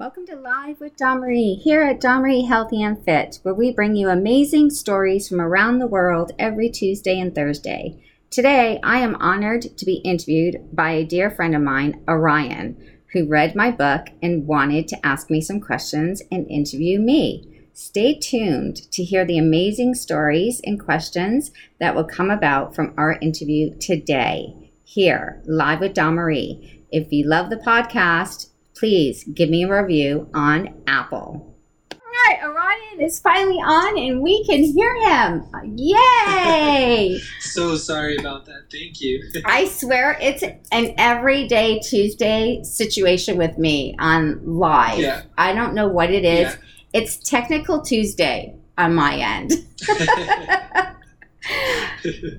Welcome to Live with Marie here at Marie Healthy and Fit, where we bring you amazing stories from around the world every Tuesday and Thursday. Today, I am honored to be interviewed by a dear friend of mine, Orion, who read my book and wanted to ask me some questions and interview me. Stay tuned to hear the amazing stories and questions that will come about from our interview today, here, live with Marie. If you love the podcast, please give me a review on Apple. All right, Orion is finally on and we can hear him. Yay! so sorry about that. Thank you. I swear it's an everyday Tuesday situation with me on live. Yeah. I don't know what it is. Yeah. It's technical Tuesday on my end.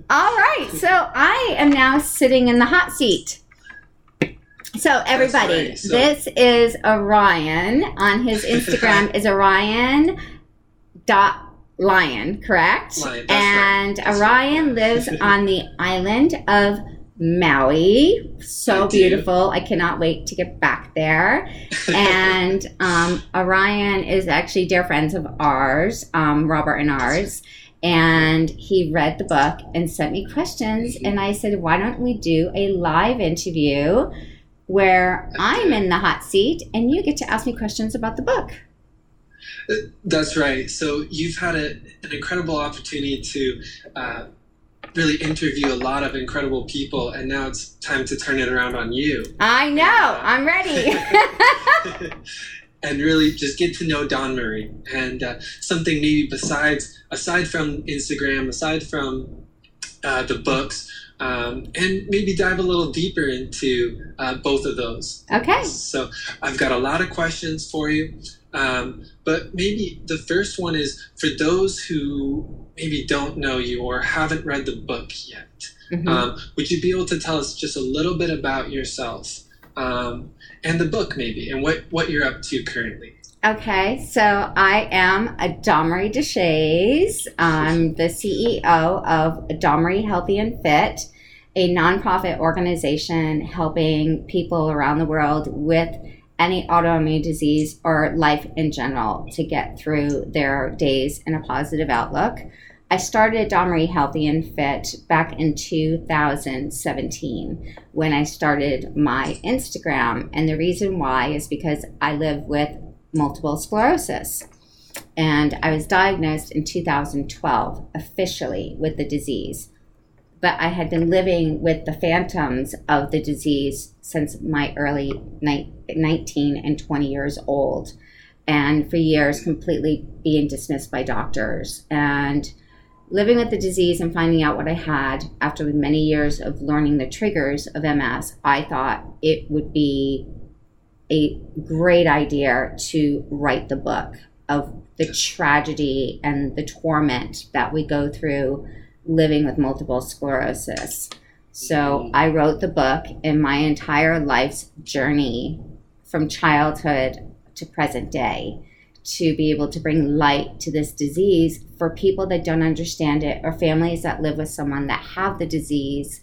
All right, so I am now sitting in the hot seat. So everybody, right, so- this is Orion. On his Instagram is Orion dot lion, correct? Lion, right, and that's Orion lives on the island of Maui. So I beautiful. I cannot wait to get back there. And um, Orion is actually dear friends of ours, um, Robert and ours. And he read the book and sent me questions. And I said, why don't we do a live interview where I'm in the hot seat and you get to ask me questions about the book? That's right. So you've had a, an incredible opportunity to uh, really interview a lot of incredible people, and now it's time to turn it around on you I know. I'm ready. and really just get to know Donna-Marie and uh, something maybe besides, aside from Instagram, aside from uh, the books. Um, and maybe dive a little deeper into uh, both of those. okay. So I've got a lot of questions for you. Um, but maybe the first one is for those who maybe don't know you or haven't read the book yet. Mhm. Um, would you be able to tell us just a little bit about yourself um, and the book, maybe, and what, what you're up to currently? Okay, so I am a Deshays. I'm the CEO of Domry Healthy and Fit, a nonprofit organization helping people around the world with any autoimmune disease or life in general to get through their days in a positive outlook. I started Domry Healthy and Fit back in 2017 when I started my Instagram. And the reason why is because I live with multiple sclerosis. And I was diagnosed in 2012 officially with the disease. But I had been living with the phantoms of the disease since my early ni- 19 and 20 years old. And for years, completely being dismissed by doctors. And living with the disease and finding out what I had after many years of learning the triggers of MS, I thought it would be a great idea to write the book of the tragedy and the torment that we go through living with multiple sclerosis. So mm-hmm. I wrote the book in my entire life's journey from childhood to present day to be able to bring light to this disease for people that don't understand it or families that live with someone that have the disease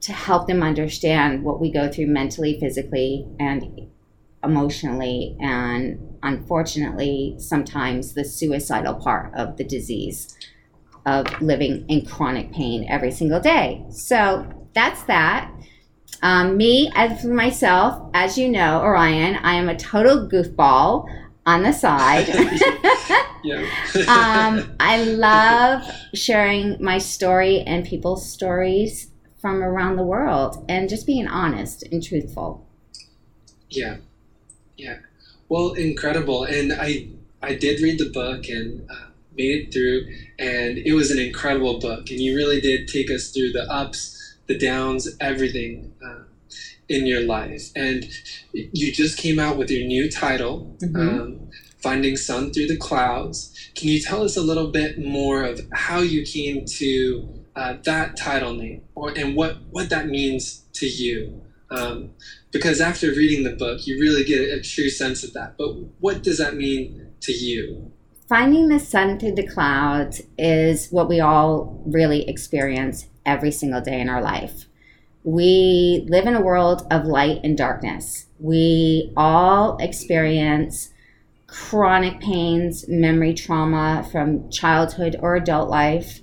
to help them understand what we go through mentally, physically, and emotionally, and unfortunately, sometimes the suicidal part of the disease of living in chronic pain every single day. So that's that. Um, me, as for myself, as you know, Orion, I am a total goofball on the side. Yeah. um, I love sharing my story and people's stories from around the world and just being honest and truthful. Yeah, yeah. Well, incredible. And I I did read the book and uh, made it through, and it was an incredible book. And you really did take us through the ups, the downs, everything uh, in your life. And you just came out with your new title, Mhm. um, "Finding Sun Through the Clouds." Can you tell us a little bit more of how you came to uh, that title name, or and what what that means to you? Um, because after reading the book, you really get a true sense of that. But what does that mean to you? Finding the sun through the clouds is what we all really experience every single day in our life. we live in a world of light and darkness. We all experience chronic pains, memory trauma from childhood or adult life,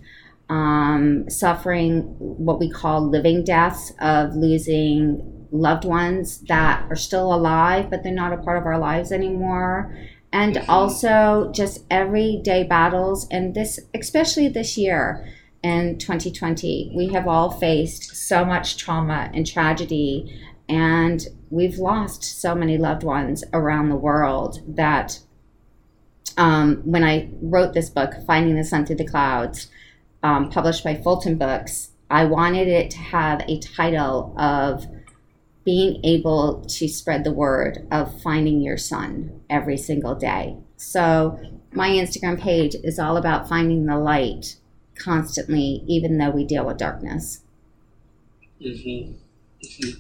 um, suffering what we call living deaths of losing loved ones that are still alive, but they're not a part of our lives anymore. And mm-hmm. also just everyday battles, and this, especially this year in 2020, we have all faced so much trauma and tragedy, and we've lost so many loved ones around the world that um, when I wrote this book, Finding the Sun Through the Clouds, um, published by Fulton Books, I wanted it to have a title of being able to spread the word of finding your sun every single day. So, my Instagram page is all about finding the light constantly, even though we deal with darkness. Mm-hmm. Mm-hmm.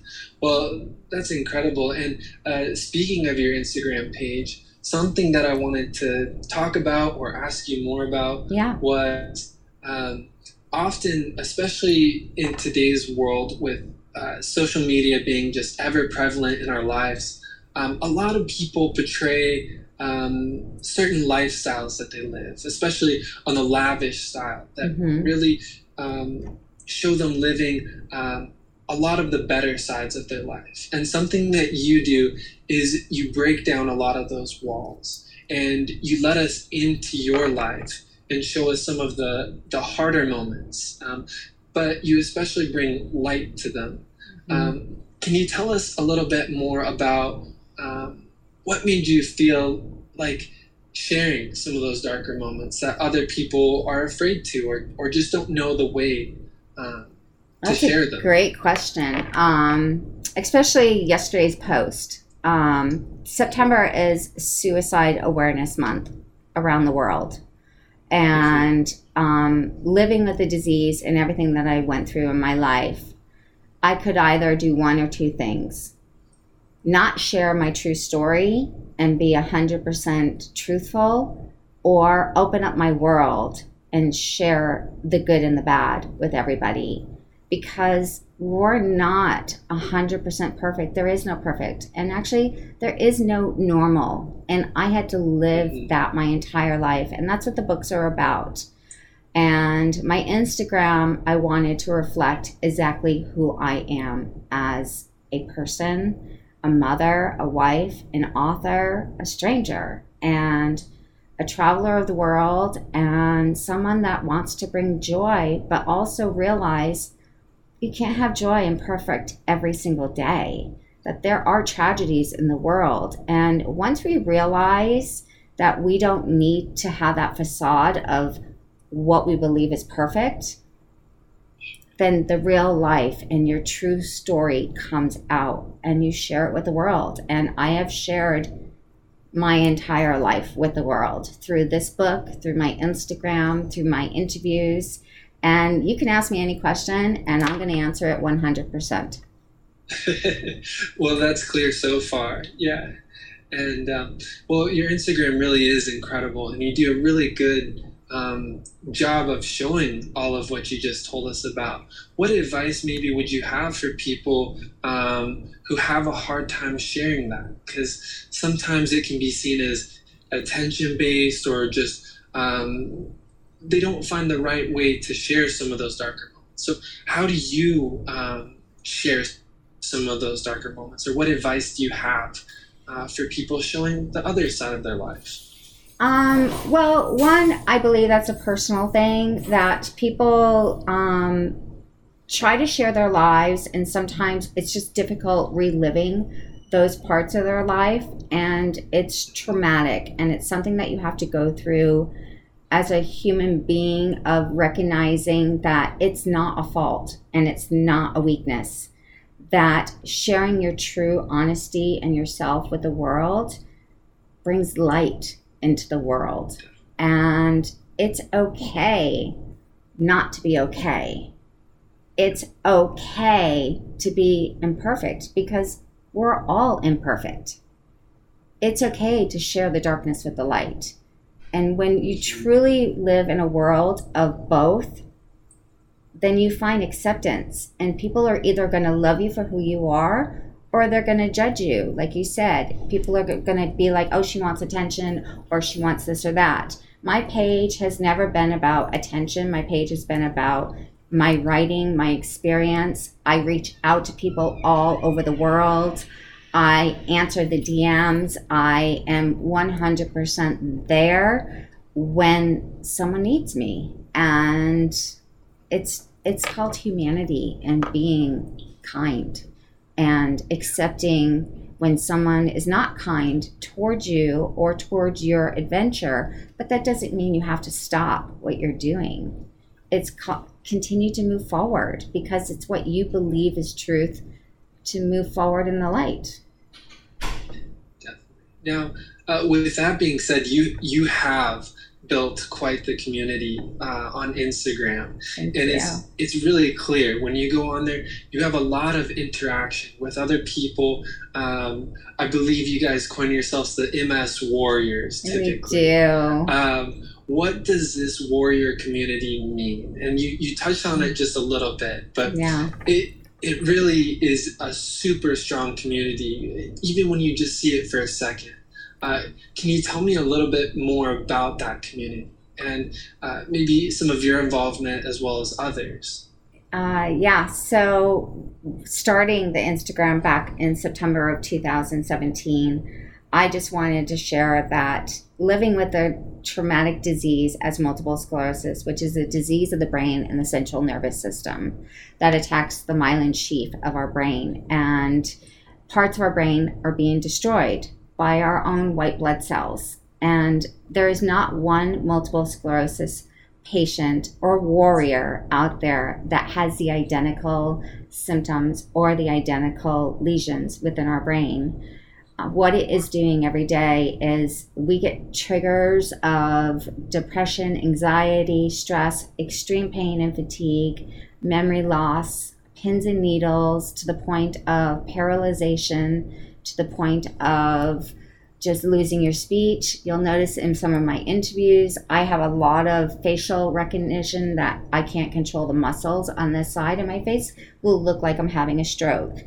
Well, that's incredible. And uh, speaking of your Instagram page, something that I wanted to talk about or ask you more about yeah. was um, often, especially in today's world with uh, social media being just ever prevalent in our lives, um, a lot of people portray um, certain lifestyles that they live, especially on the lavish style, that mm-hmm. really um, show them living um, a lot of the better sides of their life. And something that you do is you break down a lot of those walls and you let us into your life and show us some of the, the harder moments. Um, but you especially bring light to them. Mm-hmm. Um, can you tell us a little bit more about um, what made you feel like sharing some of those darker moments that other people are afraid to or, or just don't know the way um, to share them? Great question. Um, especially yesterday's post. Um, September is Suicide Awareness Month around the world. And um, living with the disease and everything that I went through in my life, I could either do one or two things. Not share my true story and be 100% truthful, or open up my world and share the good and the bad with everybody. Because we're not 100% perfect. There is no perfect. And actually, there is no normal. And I had to live mm-hmm. that my entire life. And that's what the books are about. And my Instagram, I wanted to reflect exactly who I am as a person, a mother, a wife, an author, a stranger, and a traveler of the world, and someone that wants to bring joy, but also realize you can't have joy and perfect every single day, that there are tragedies in the world. And once we realize that we don't need to have that facade of what we believe is perfect, then the real life and your true story comes out and you share it with the world. And I have shared my entire life with the world through this book, through my Instagram, through my interviews, and you can ask me any question, and I'm going to answer it 100%. well, that's clear so far. Yeah. And um, well, your Instagram really is incredible, and you do a really good um, job of showing all of what you just told us about. What advice maybe would you have for people um, who have a hard time sharing that? Because sometimes it can be seen as attention based or just um, they don't find the right way to share some of those darker moments. So, how do you um, share some of those darker moments, or what advice do you have uh, for people showing the other side of their life? Um, well, one, I believe that's a personal thing that people um, try to share their lives, and sometimes it's just difficult reliving those parts of their life, and it's traumatic, and it's something that you have to go through as a human being of recognizing that it's not a fault and it's not a weakness. That sharing your true honesty and yourself with the world brings light into the world. And it's okay not to be okay. It's okay to be imperfect because we're all imperfect. It's okay to share the darkness with the light and when you truly live in a world of both, then you find acceptance. And people are either going to love you for who you are or they're going to judge you. Like you said, people are going to be like, oh, she wants attention or she wants this or that. My page has never been about attention. My page has been about my writing, my experience. I reach out to people all over the world. I answer the DMs. I am 100% there when someone needs me. And it's it's called humanity and being kind and accepting when someone is not kind towards you or towards your adventure, but that doesn't mean you have to stop what you're doing. It's co- continue to move forward because it's what you believe is truth to move forward in the light. Definitely. Now, uh, with that being said, you you have built quite the community uh, on Instagram, and you. it's it's really clear when you go on there. You have a lot of interaction with other people. Um, I believe you guys coin yourselves the MS Warriors. we do. um, what does this warrior community mean? And you you touched on it just a little bit, but Yeah. it it really is a super strong community, even when you just see it for a second. Uh, can you tell me a little bit more about that community and uh, maybe some of your involvement as well as others? Uh, yeah, so starting the Instagram back in September of 2017, I just wanted to share that living with a traumatic disease as multiple sclerosis, which is a disease of the brain and the central nervous system that attacks the myelin sheath of our brain, and parts of our brain are being destroyed by our own white blood cells. And there is not one multiple sclerosis patient or warrior out there that has the identical symptoms or the identical lesions within our brain. Uh, what it is doing every day is we get triggers of depression, anxiety, stress, extreme pain and fatigue, memory loss, pins and needles to the point of paralyzation, to the point of just losing your speech. You'll notice in some of my interviews, I have a lot of facial recognition that I can't control the muscles on this side of my face, will look like I'm having a stroke.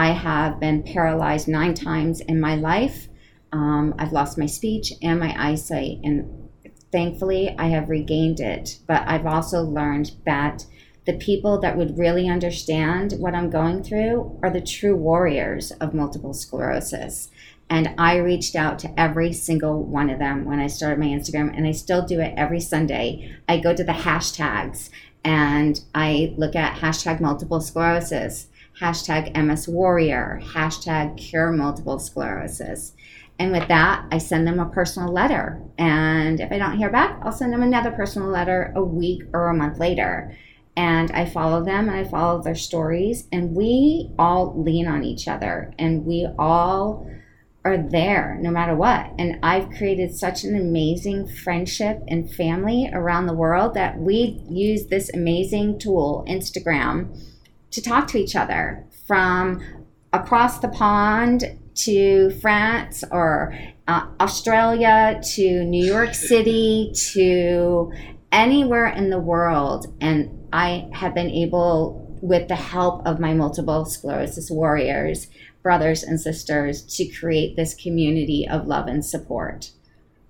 I have been paralyzed nine times in my life. Um, I've lost my speech and my eyesight, and thankfully, I have regained it. But I've also learned that the people that would really understand what I'm going through are the true warriors of multiple sclerosis. And I reached out to every single one of them when I started my Instagram, and I still do it every Sunday. I go to the hashtags and I look at hashtag multiple sclerosis, hashtag MS Warrior, hashtag cure multiple sclerosis. And with that, I send them a personal letter. And if I don't hear back, I'll send them another personal letter a week or a month later. And I follow them and I follow their stories. And we all lean on each other and we all are there no matter what. And I've created such an amazing friendship and family around the world that we use this amazing tool, Instagram, to talk to each other from across the pond to France or uh, Australia to New York City to anywhere in the world. And I have been able, with the help of my multiple sclerosis warriors, brothers and sisters, to create this community of love and support.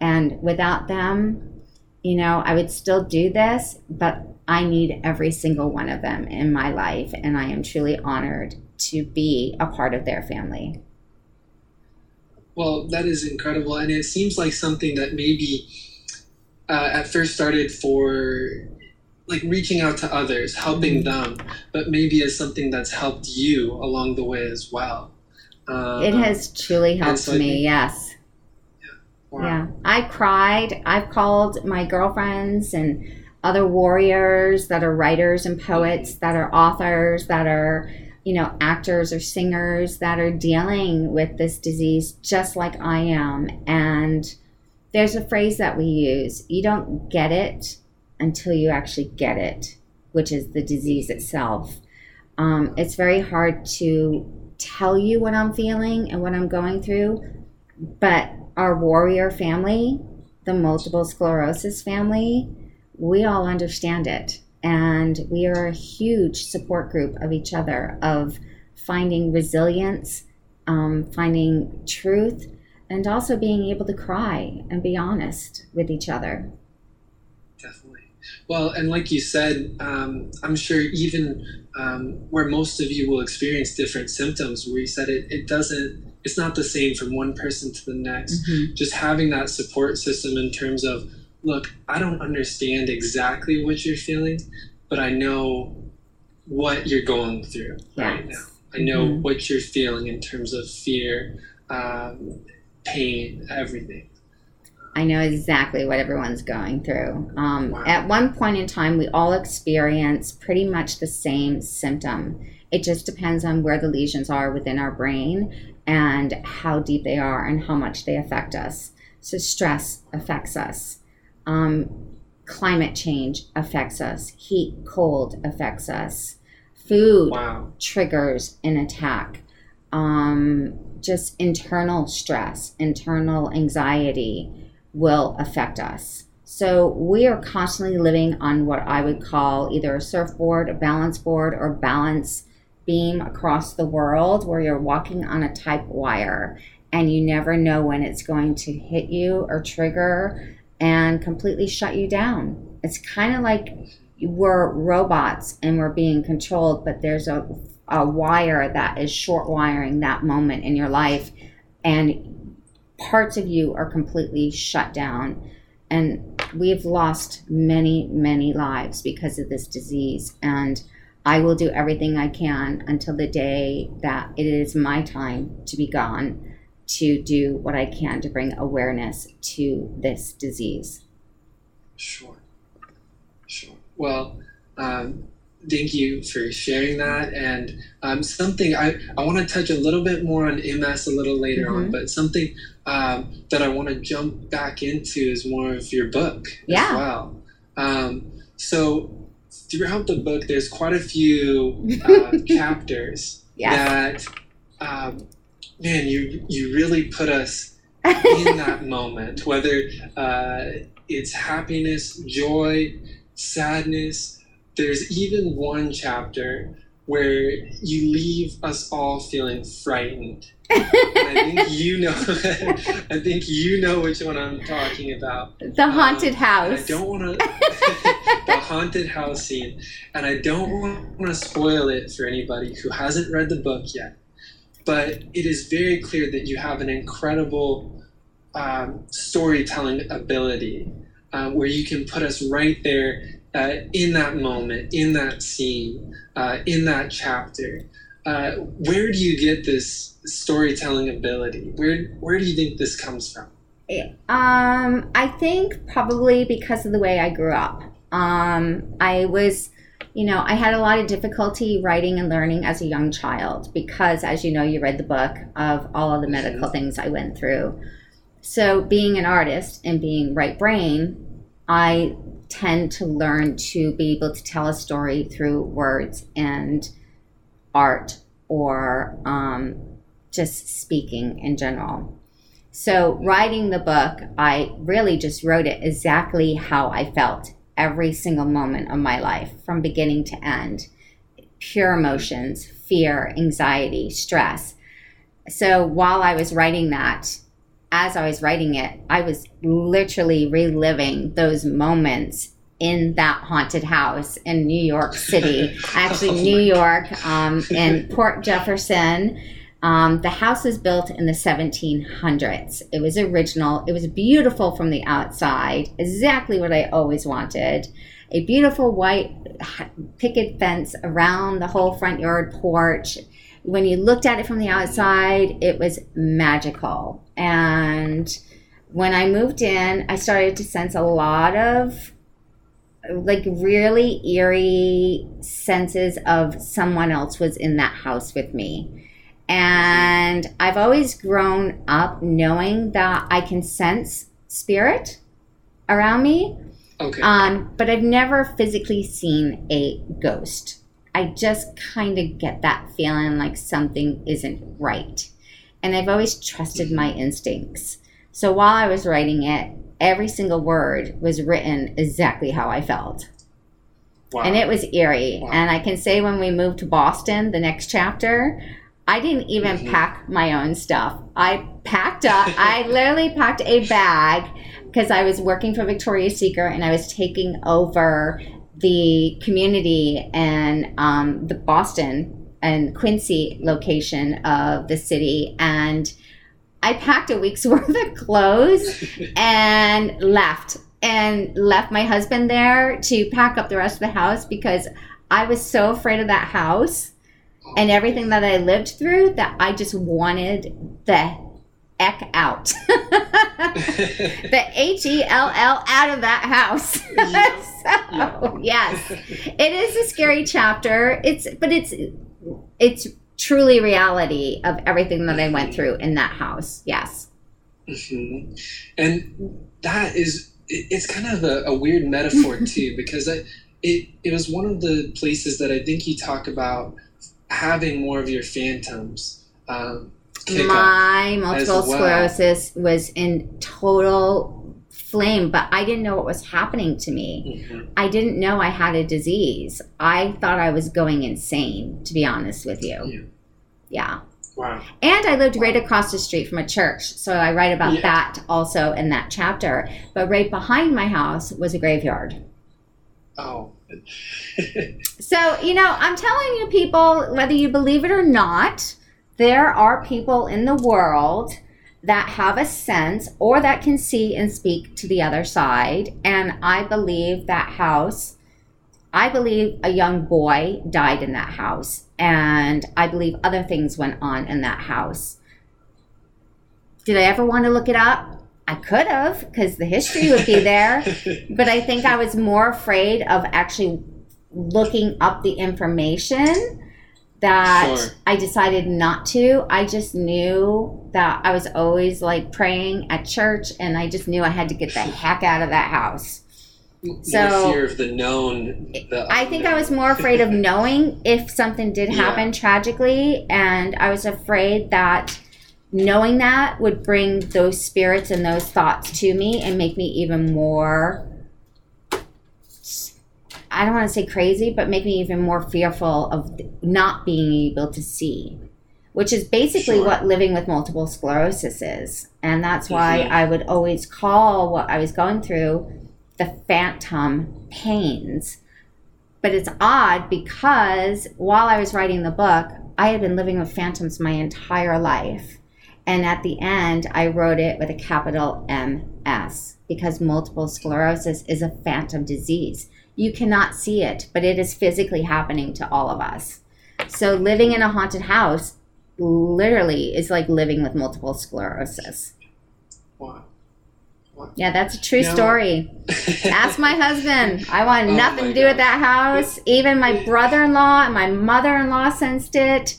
And without them, you know, I would still do this, but I need every single one of them in my life. And I am truly honored to be a part of their family. Well, that is incredible, and it seems like something that maybe uh, at first started for like reaching out to others, helping them, but maybe is something that's helped you along the way as well. Um, It has truly helped so me, think- yes. wow. Yeah. I cried. I've called my girlfriends and other warriors that are writers and poets, that are authors, that are, you know, actors or singers that are dealing with this disease just like I am. And there's a phrase that we use you don't get it until you actually get it, which is the disease itself. Um, it's very hard to tell you what I'm feeling and what I'm going through, but our warrior family, the multiple sclerosis family, we all understand it. And we are a huge support group of each other, of finding resilience, um, finding truth, and also being able to cry and be honest with each other. Definitely. Well, and like you said, um, I'm sure even um, where most of you will experience different symptoms, where you said it, it doesn't, it's not the same from one person to the next. Mm-hmm. Just having that support system in terms of, look, I don't understand exactly what you're feeling, but I know what you're going through right now. I know Mhm. what you're feeling in terms of fear, um, pain, everything. I know exactly what everyone's going through. Um, Wow. At one point in time, we all experience pretty much the same symptom. It just depends on where the lesions are within our brain and how deep they are and how much they affect us. So, stress affects us. Um, climate change affects us. Heat, cold affects us. Food Wow. triggers an attack. Um, just internal stress, internal anxiety will affect us. So we are constantly living on what I would call either a surfboard, a balance board, or balance beam across the world where you're walking on a type wire and you never know when it's going to hit you or trigger and completely shut you down. It's kind of like we're robots and we're being controlled, but there's a, a wire that is short wiring that moment in your life, and parts of you are completely shut down. And we've lost many, many lives because of this disease. And I will do everything I can until the day that it is my time to be gone to do what I can to bring awareness to this disease. Sure. Sure. Well, um, thank you for sharing that. And um, something I, I want to touch a little bit more on MS a little later on, Mhm. but something um, that I want to jump back into is more of your book Yeah. as well. Um, so, throughout the book, there's quite a few uh, chapters Yes. that, um, man, you, you really put us in that moment, whether uh, it's happiness, joy, sadness. There's even one chapter where you leave us all feeling frightened. I think you know. I think you know which one I'm talking about. the haunted And house. I don't want to. the haunted house scene, and I don't want to spoil it for anybody who hasn't read the book yet. But it is very clear that you have an incredible um, storytelling ability, uh, where you can put us right there uh, in that moment, in that scene, uh, in that chapter. Uh, where do you get this storytelling ability? Where Where do you think this comes from? Um, I think probably because of the way I grew up. Um, I was, you know, I had a lot of difficulty writing and learning as a young child because, as you know, you read the book of all of the medical things I went through. So, being an artist and being right brain, I tend to learn to be able to tell a story through words and art or um, just speaking in general. So, writing the book, I really just wrote it exactly how I felt every single moment of my life from beginning to end. Pure emotions, fear, anxiety, stress. So, while I was writing that, as I was writing it, I was literally reliving those moments in that haunted house in New York City. Actually, Oh New York, um, in Port Jefferson. Um, the house was built in the 1700s. It was original. It was beautiful from the outside, exactly what I always wanted. A beautiful white picket fence around the whole front yard porch. When you looked at it from the outside, it was magical. And when I moved in, I started to sense a lot of like really eerie senses of someone else was in that house with me. And I've always grown up knowing that I can sense spirit around me, Okay. um, but I've never physically seen a ghost. I just kind of get that feeling like something isn't right. And I've always trusted my instincts. So while I was writing it, every single word was written exactly how I felt. Wow. and it was eerie. Wow. And I can say when we moved to Boston, the next chapter, I didn't even Mhm. pack my own stuff. I packed up, I literally packed a bag because I was working for Victoria's Secret and I was taking over the community and um, the Boston and Quincy location of the city. And I packed a week's worth of clothes and left and left my husband there to pack up the rest of the house because I was so afraid of that house and everything that I lived through that I just wanted the heck out. the H E L L out of that house. so, yes. It is a scary chapter. It's but it's it's truly reality of everything that I went through in that house. Yes. Mhm. And that is, it's kind of a, a weird metaphor too, because I, it, it was one of the places that I think you talk about having more of your phantoms um. My multiple well. sclerosis was in total flame, but I didn't know what was happening to me. Mhm. I didn't know I had a disease. I thought I was going insane, to be honest with you. Yeah. Yeah. Wow. And I lived right across the street from a church. So I write about Yeah. that also in that chapter. But right behind my house was a graveyard. Oh. So, you know, I'm telling you, people, whether you believe it or not, there are people in the world that have a sense or that can see and speak to the other side. And I believe that house, I believe a young boy died in that house. And I believe other things went on in that house. Did I ever want to look it up? I could have because the history would be there but I think I was more afraid of actually looking up the information that Sure. I decided not to. I just knew that I was always like praying at church and I just knew I had to get the heck out of that house. So- more fear of the known. The I think I was more afraid of knowing if something did Yeah. happen tragically, and I was afraid that knowing that would bring those spirits and those thoughts to me and make me even more. I don't want to say crazy, but make me even more fearful of not being able to see, which is basically Sure. what living with multiple sclerosis is. And that's why Mhm. I would always call what I was going through the phantom pains. But it's odd because while I was writing the book, I had been living with phantoms my entire life. And at the end, I wrote it with a capital MS because multiple sclerosis is a phantom disease. You cannot see it, but it is physically happening to all of us. So living in a haunted house literally is like living with multiple sclerosis. Wow. Yeah, that's a true Now- story. Ask my husband. I want Oh nothing to do with that house. Even my brother in law and my mother in law sensed it.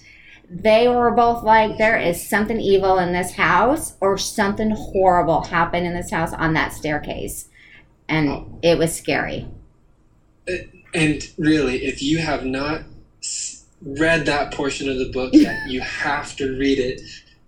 They were both like, there is something evil in this house, or something horrible happened in this house on that staircase. And Oh. it was scary. Uh, and really, if you have not read that portion of the book yet, you have to read it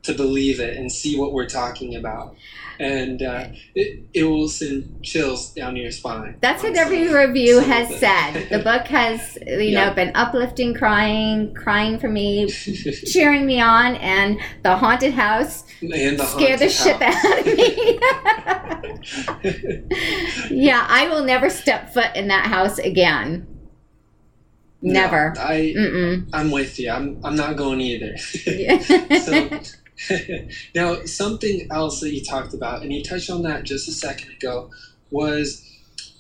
to believe it and see what we're talking about. And uh, it, it will send chills down your spine. That's what every some- review some has said. The book has, you Yeah. know, been uplifting, crying, crying for me, cheering me on, and the haunted house and the scared the haunted shit out of me. yeah, I will never step foot in that house again. No, Never. I Mm-mm. I'm with you. I'm I'm not going either. So now something else that you talked about, and you touched on that just a second ago, was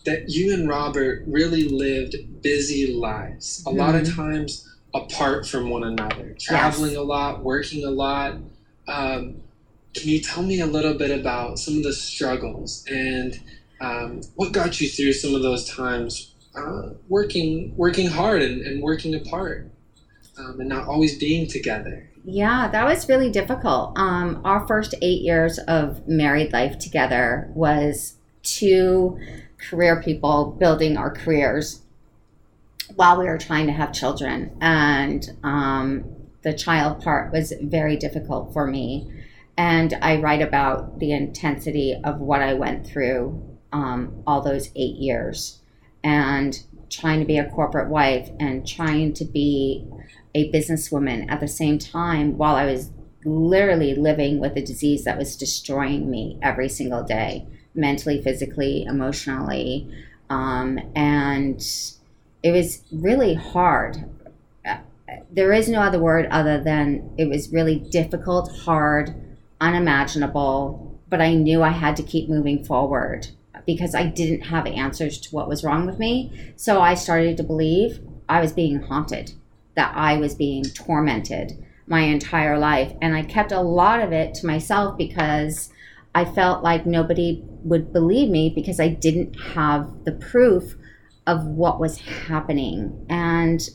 that you and Robert really lived busy lives. A lot of times apart from one another, traveling a lot, working a lot. Um, can you tell me a little bit about some of the struggles and um, what got you through some of those times uh, working working hard and, and working apart um, and not always being together? Yeah, that was really difficult. Um, our first eight years of married life together was two career people building our careers while we were trying to have children. And um, the child part was very difficult for me. And I write about the intensity of what I went through um, all those eight years. And trying to be a corporate wife and trying to be a businesswoman at the same time while I was literally living with a disease that was destroying me every single day, mentally, physically, emotionally. Um, and it was really hard. There is no other word other than it was really difficult, hard, unimaginable, but I knew I had to keep moving forward because I didn't have answers to what was wrong with me. So I started to believe I was being haunted, that I was being tormented my entire life. And I kept a lot of it to myself because I felt like nobody would believe me because I didn't have the proof of what was happening. And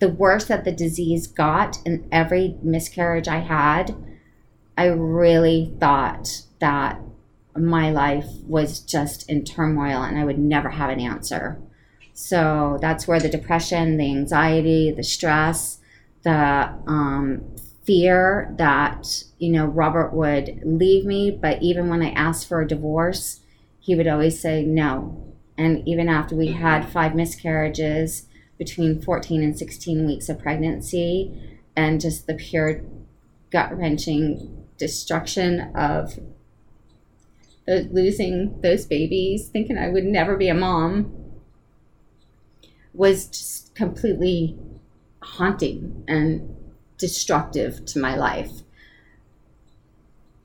the worse that the disease got in every miscarriage I had, I really thought that my life was just in turmoil and I would never have an answer. So that's where the depression, the anxiety, the stress, the um, fear that, you know, Robert would leave me. But even when I asked for a divorce, he would always say no. And even after we had five miscarriages between 14 and 16 weeks of pregnancy, and just the pure gut wrenching destruction of losing those babies, thinking I would never be a mom, was just completely haunting and destructive to my life.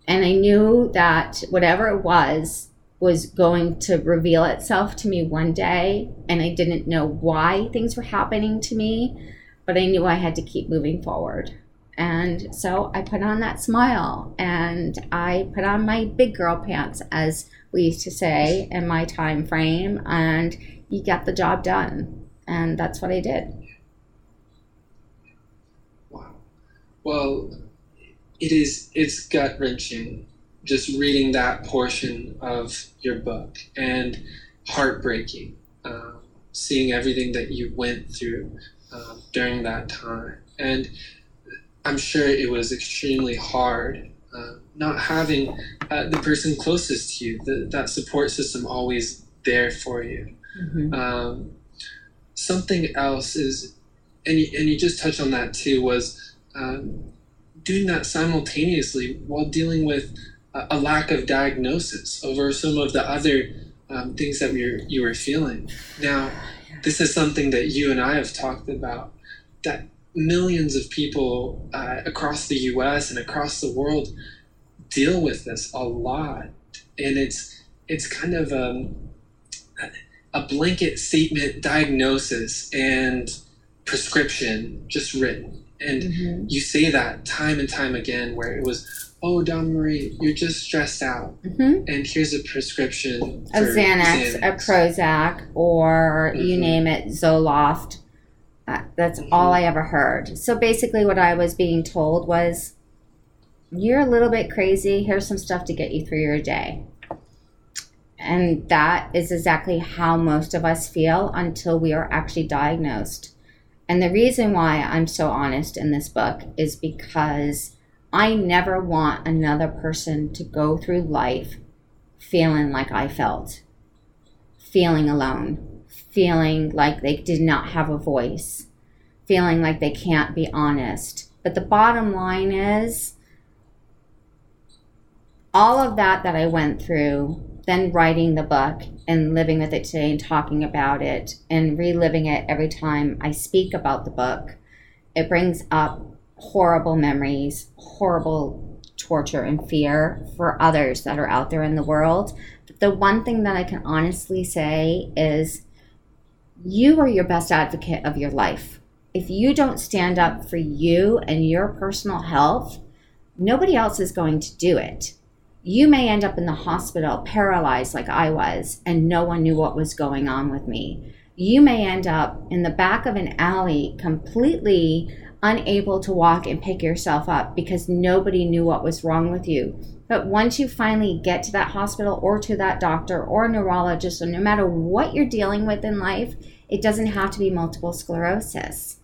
And I knew that whatever it was was going to reveal itself to me one day. And I didn't know why things were happening to me, but I knew I had to keep moving forward. And so I put on that smile and I put on my big girl pants, as we used to say in my time frame, and you get the job done. And that's what I did. Wow. Well, it is, it's gut wrenching just reading that portion of your book and heartbreaking, um, seeing everything that you went through um, during that time. And I'm sure it was extremely hard uh, not having uh, the person closest to you, the, that support system always there for you. Mm-hmm. Um, something else is, and you, and you just touched on that too, was um, doing that simultaneously while dealing with a, a, lack of diagnosis over some of the other um, things that you you were feeling. Now, this is something that you and I have talked about. That millions of people uh, across the U.S. and across the world deal with this a lot, and it's it's kind of um, a blanket statement diagnosis and prescription just written, and mm-hmm. you say that time and time again, where it was. Oh, Donna-Marie, you're just stressed out, mm-hmm. and here's a prescription: a Xanax, Xanax, a Prozac, or mm-hmm. you name it, Zoloft that's mm-hmm. all I ever heard. So basically, what I was being told was, You're a little bit crazy. Here's some stuff to get you through your day. And that is exactly how most of us feel until we are actually diagnosed. And the reason why I'm so honest in this book is because I never want another person to go through life feeling like I felt, feeling alone feeling like they did not have a voice, feeling like they can't be honest. But the bottom line is all of that that I went through, then writing the book and living with it today and talking about it and reliving it every time I speak about the book, it brings up horrible memories, horrible torture and fear for others that are out there in the world. But the one thing that I can honestly say is you are your best advocate of your life. If you don't stand up for you and your personal health, nobody else is going to do it. You may end up in the hospital paralyzed like I was, and no one knew what was going on with me. You may end up in the back of an alley completely unable to walk and pick yourself up because nobody knew what was wrong with you. But once you finally get to that hospital or to that doctor or neurologist, or no matter what you're dealing with in life, it doesn't have to be multiple sclerosis.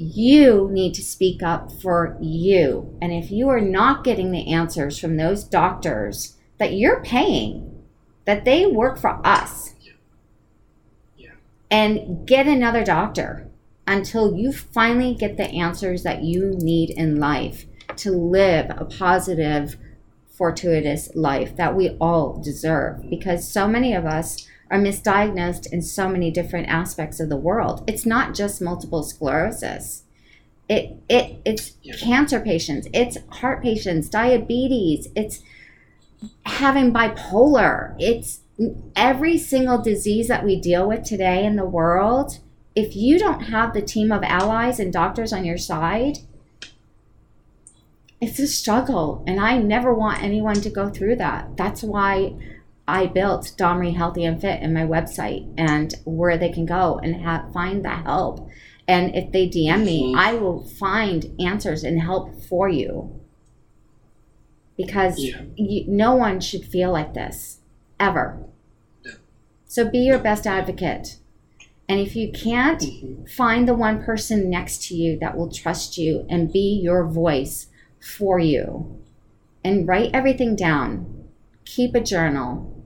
You need to speak up for you. And if you are not getting the answers from those doctors that you're paying, that they work for us, and get another doctor until you finally get the answers that you need in life to live a positive, fortuitous life that we all deserve. Because so many of us are misdiagnosed in so many different aspects of the world. It's not just multiple sclerosis. It, it it's yeah. cancer patients, it's heart patients, diabetes, it's having bipolar, it's every single disease that we deal with today in the world. If you don't have the team of allies and doctors on your side, it's a struggle. And I never want anyone to go through that. That's why I built Domri Healthy and Fit in my website and where they can go and have, find the help. And if they DM me. I will find answers and help for you. Because yeah. you, no one should feel like this ever. Yeah. So be your best advocate. And if you can't, mm-hmm. find the one person next to you that will trust you and be your voice for you. And write everything down. Keep a journal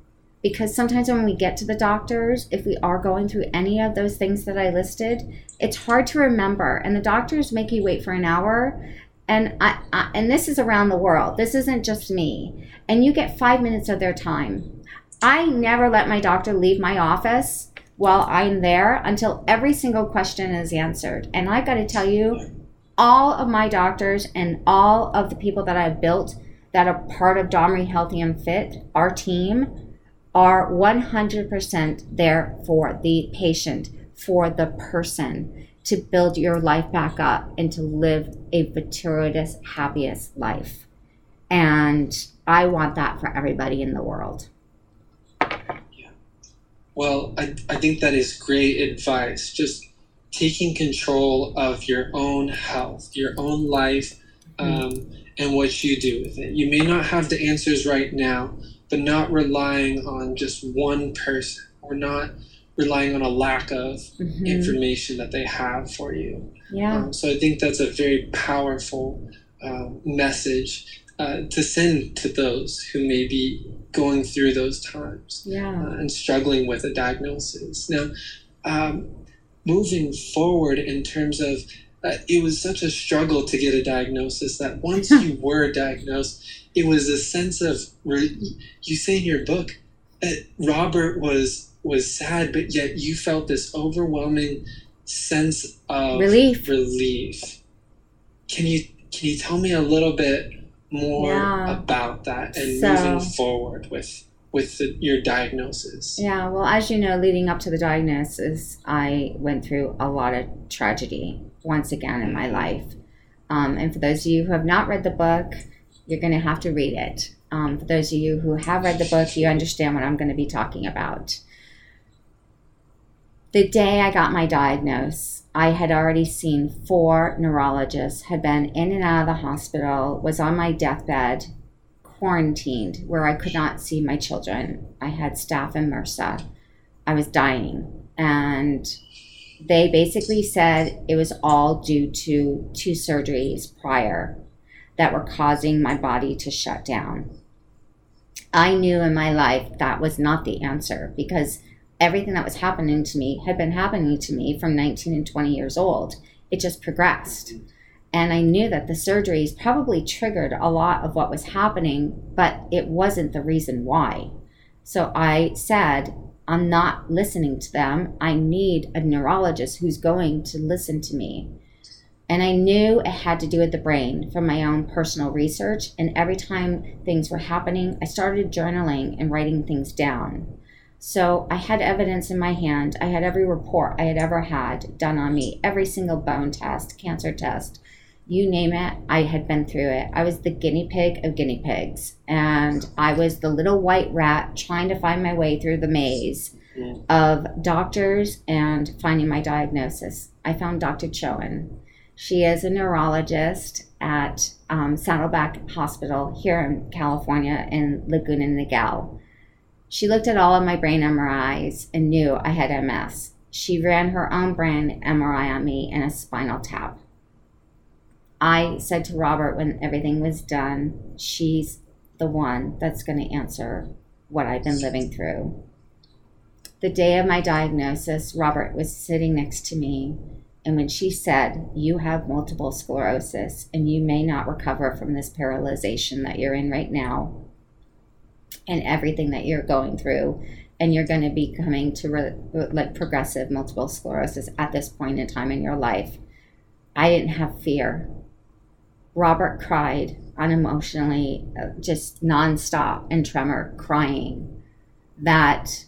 because sometimes when we get to the doctors, if we are going through any of those things that I listed, it's hard to remember. And the doctors make you wait for an hour. And I, I, and this is around the world. This isn't just me. And you get five minutes of their time. I never let my doctor leave my office while I'm there until every single question is answered. And I've got to tell you, all of my doctors and all of the people that I've built that are part of Domri Healthy and Fit, our team, are 100% there for the patient, for the person, to build your life back up and to live a gratuitous, happiest life. And I want that for everybody in the world. Yeah. Well, I, I think that is great advice. Just taking control of your own health, your own life, mm-hmm. um, mm-hmm. and what you do with it. You may not have the answers right now, but not relying on just one person or not relying on a lack of mm-hmm. information that they have for you. Yeah. Um, so I think that's a very powerful uh, message uh, to send to those who may be going through those times yeah. uh, and struggling with a diagnosis. Now, um, moving forward in terms of Uh, it was such a struggle to get a diagnosis that once you were diagnosed, it was a sense of you say in your book that Robert was was sad, but yet you felt this overwhelming sense of relief. Relief. Can you can you tell me a little bit more yeah. about that and so, moving forward with with the, your diagnosis? Yeah, well, as you know, leading up to the diagnosis, I went through a lot of tragedy once again in my life. Um, and for those of you who have not read the book, you're going to have to read it. Um, for those of you who have read the book, you understand what I'm going to be talking about. The day I got my diagnosis, I had already seen four neurologists, had been in and out of the hospital, was on my deathbed, quarantined, where I could not see my children. I had staph in MRSA. I was dying. And they basically said it was all due to two surgeries prior that were causing my body to shut down. I knew in my life that was not the answer because everything that was happening to me had been happening to me from 19 and 20 years old. It just progressed. And I knew that the surgeries probably triggered a lot of what was happening, but it wasn't the reason why. So I said, I'm not listening to them. I need a neurologist who's going to listen to me. And I knew it had to do with the brain from my own personal research. And every time things were happening, I started journaling and writing things down. So I had evidence in my hand. I had every report I had ever had done on me, every single bone test, cancer test, you name it, I had been through it. I was the guinea pig of guinea pigs. And I was the little white rat trying to find my way through the maze of doctors and finding my diagnosis. I found Dr. Chowan she is a neurologist at um, Saddleback Hospital here in California in Laguna Niguel. She looked at all of my brain MRIs and knew I had MS. She ran her own brain MRI on me and a spinal tap. I said to Robert when everything was done, she's the one that's going to answer what I've been living through. the day of my diagnosis, Robert was sitting next to me. And when she said, You have multiple sclerosis and you may not recover from this paralyzation that you're in right now and everything that you're going through, and you're going to be coming to re- like progressive multiple sclerosis at this point in time in your life, I didn't have fear. Robert cried unemotionally, uh, just nonstop and tremor, crying. That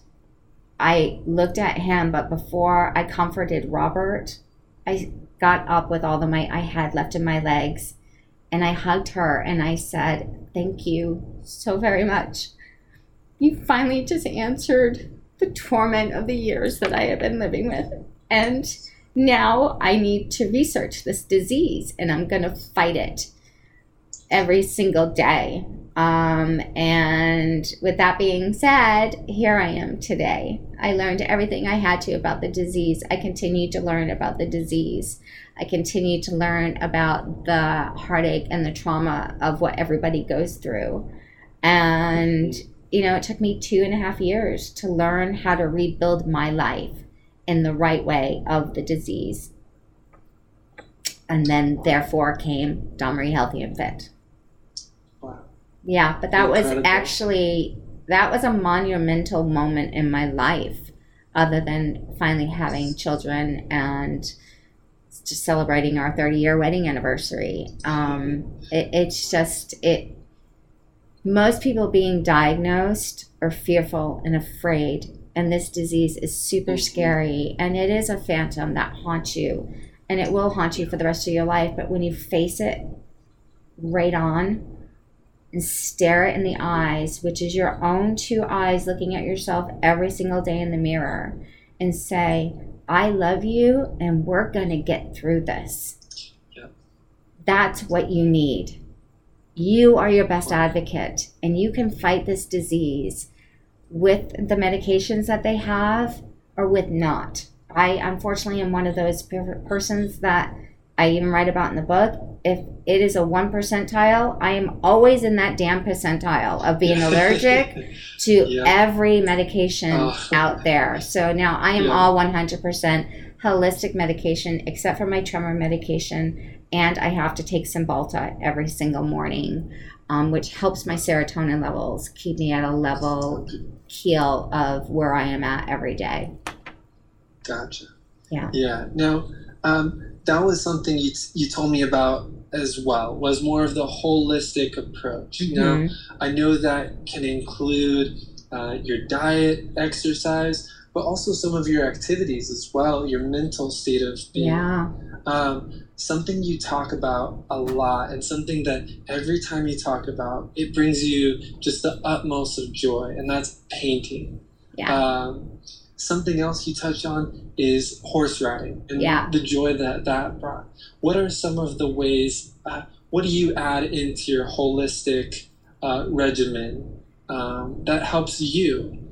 I looked at him, but before I comforted Robert, I got up with all the might I had left in my legs and I hugged her and I said, Thank you so very much. You finally just answered the torment of the years that I have been living with. And now I need to research this disease and I'm going to fight it every single day. Um, and with that being said, here I am today. I learned everything I had to about the disease. I continue to learn about the disease. I continue to learn about the heartache and the trauma of what everybody goes through. And, you know, it took me two and a half years to learn how to rebuild my life in the right way of the disease. And then, therefore, came Dawn Healthy and Fit. Wow. Yeah, but that was actually that was a monumental moment in my life, other than finally having children and just celebrating our 30 year wedding anniversary. Um, it, it's just it. Most people being diagnosed are fearful and afraid, and this disease is super Mhm. scary, and it is a phantom that haunts you, and it will haunt you for the rest of your life. But when you face it right on and stare it in the eyes, which is your own two eyes looking at yourself every single day in the mirror, and say, I love you and we're going to get through this. Yep. That's what you need. You are your best advocate and you can fight this disease with the medications that they have or with not. I unfortunately am one of those per- persons that I even write about in the book. If it is a one percentile, I am always in that damn percentile of being allergic to every medication Oh. out there. So now I am all 100% holistic medication except for my tremor medication. And I have to take Cymbalta every single morning, um, which helps my serotonin levels keep me at a level keel of where I am at every day. Gotcha. Yeah. Yeah. Now, um, that was something you, you told me about as well, was more of the holistic approach. Now, Mhm. I know that can include uh, your diet, exercise, but also some of your activities as well, your mental state of being. Yeah. Um, something you talk about a lot, and something that every time you talk about, it brings you just the utmost of joy, and that's painting. Yeah. Um, something else you touch on is horse riding and Yeah. the joy that that brought. What are some of the ways? Uh, what do you add into your holistic uh, regimen um, that helps you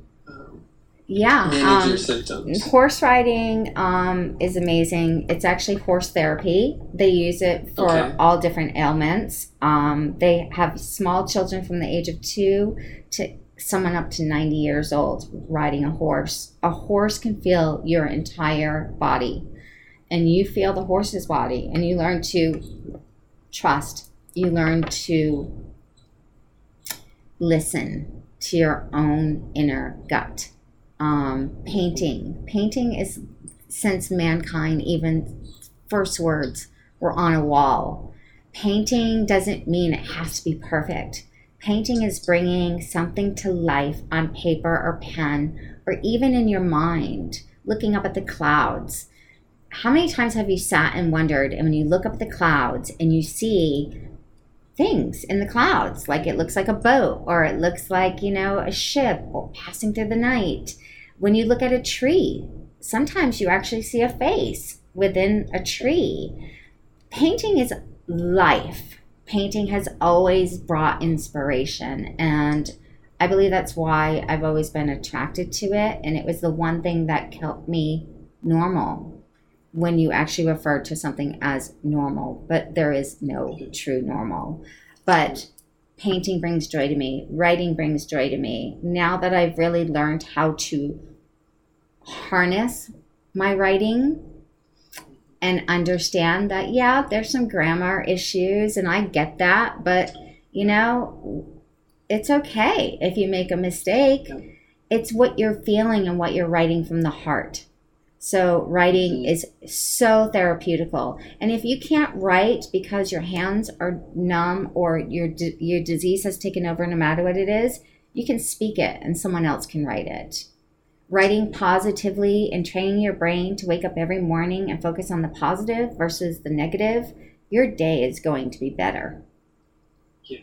yeah. manage um, your symptoms? Horse riding um, is amazing. It's actually horse therapy. They use it for Okay. all different ailments. Um, they have small children from the age of two to someone up to 90 years old riding a horse. A horse can feel your entire body, and you feel the horse's body, and you learn to trust. You learn to listen to your own inner gut um, painting. Painting is since mankind even first words were on a wall. Painting doesn't mean it has to be perfect. Painting is bringing something to life on paper or pen or even in your mind, looking up at the clouds. How many times have you sat and wondered, and when you look up at the clouds and you see things in the clouds, like it looks like a boat or it looks like, you know, a ship or passing through the night? When you look at a tree, sometimes you actually see a face within a tree. Painting is life. Painting has always brought inspiration, and I believe that's why I've always been attracted to it. And it was the one thing that kept me normal when you actually refer to something as normal, but there is no true normal. But painting brings joy to me, writing brings joy to me. Now that I've really learned how to harness my writing and understand that yeah there's some grammar issues and i get that but you know it's okay if you make a mistake. It's what you're feeling and what you're writing from the heart so writing is so therapeutical and if you can't write because your hands are numb or your your disease has taken over no matter what it is you can speak it and someone else can write it writing positively and training your brain to wake up every morning and focus on the positive versus the negative, your day is going to be better. Yeah.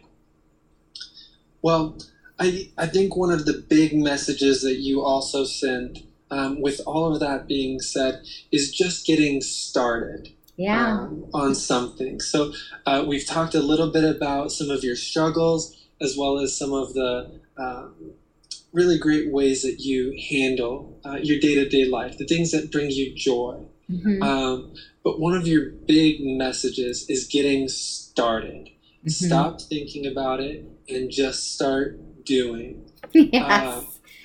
Well, I, I think one of the big messages that you also sent, um, with all of that being said, is just getting started. Yeah. Um, on something. So uh, we've talked a little bit about some of your struggles as well as some of the um, really great ways that you handle uh, your day to day life, the things that bring you joy. Mm-hmm. Um, but one of your big messages is getting started. Mm-hmm. Stop thinking about it and just start doing. Yes. Uh,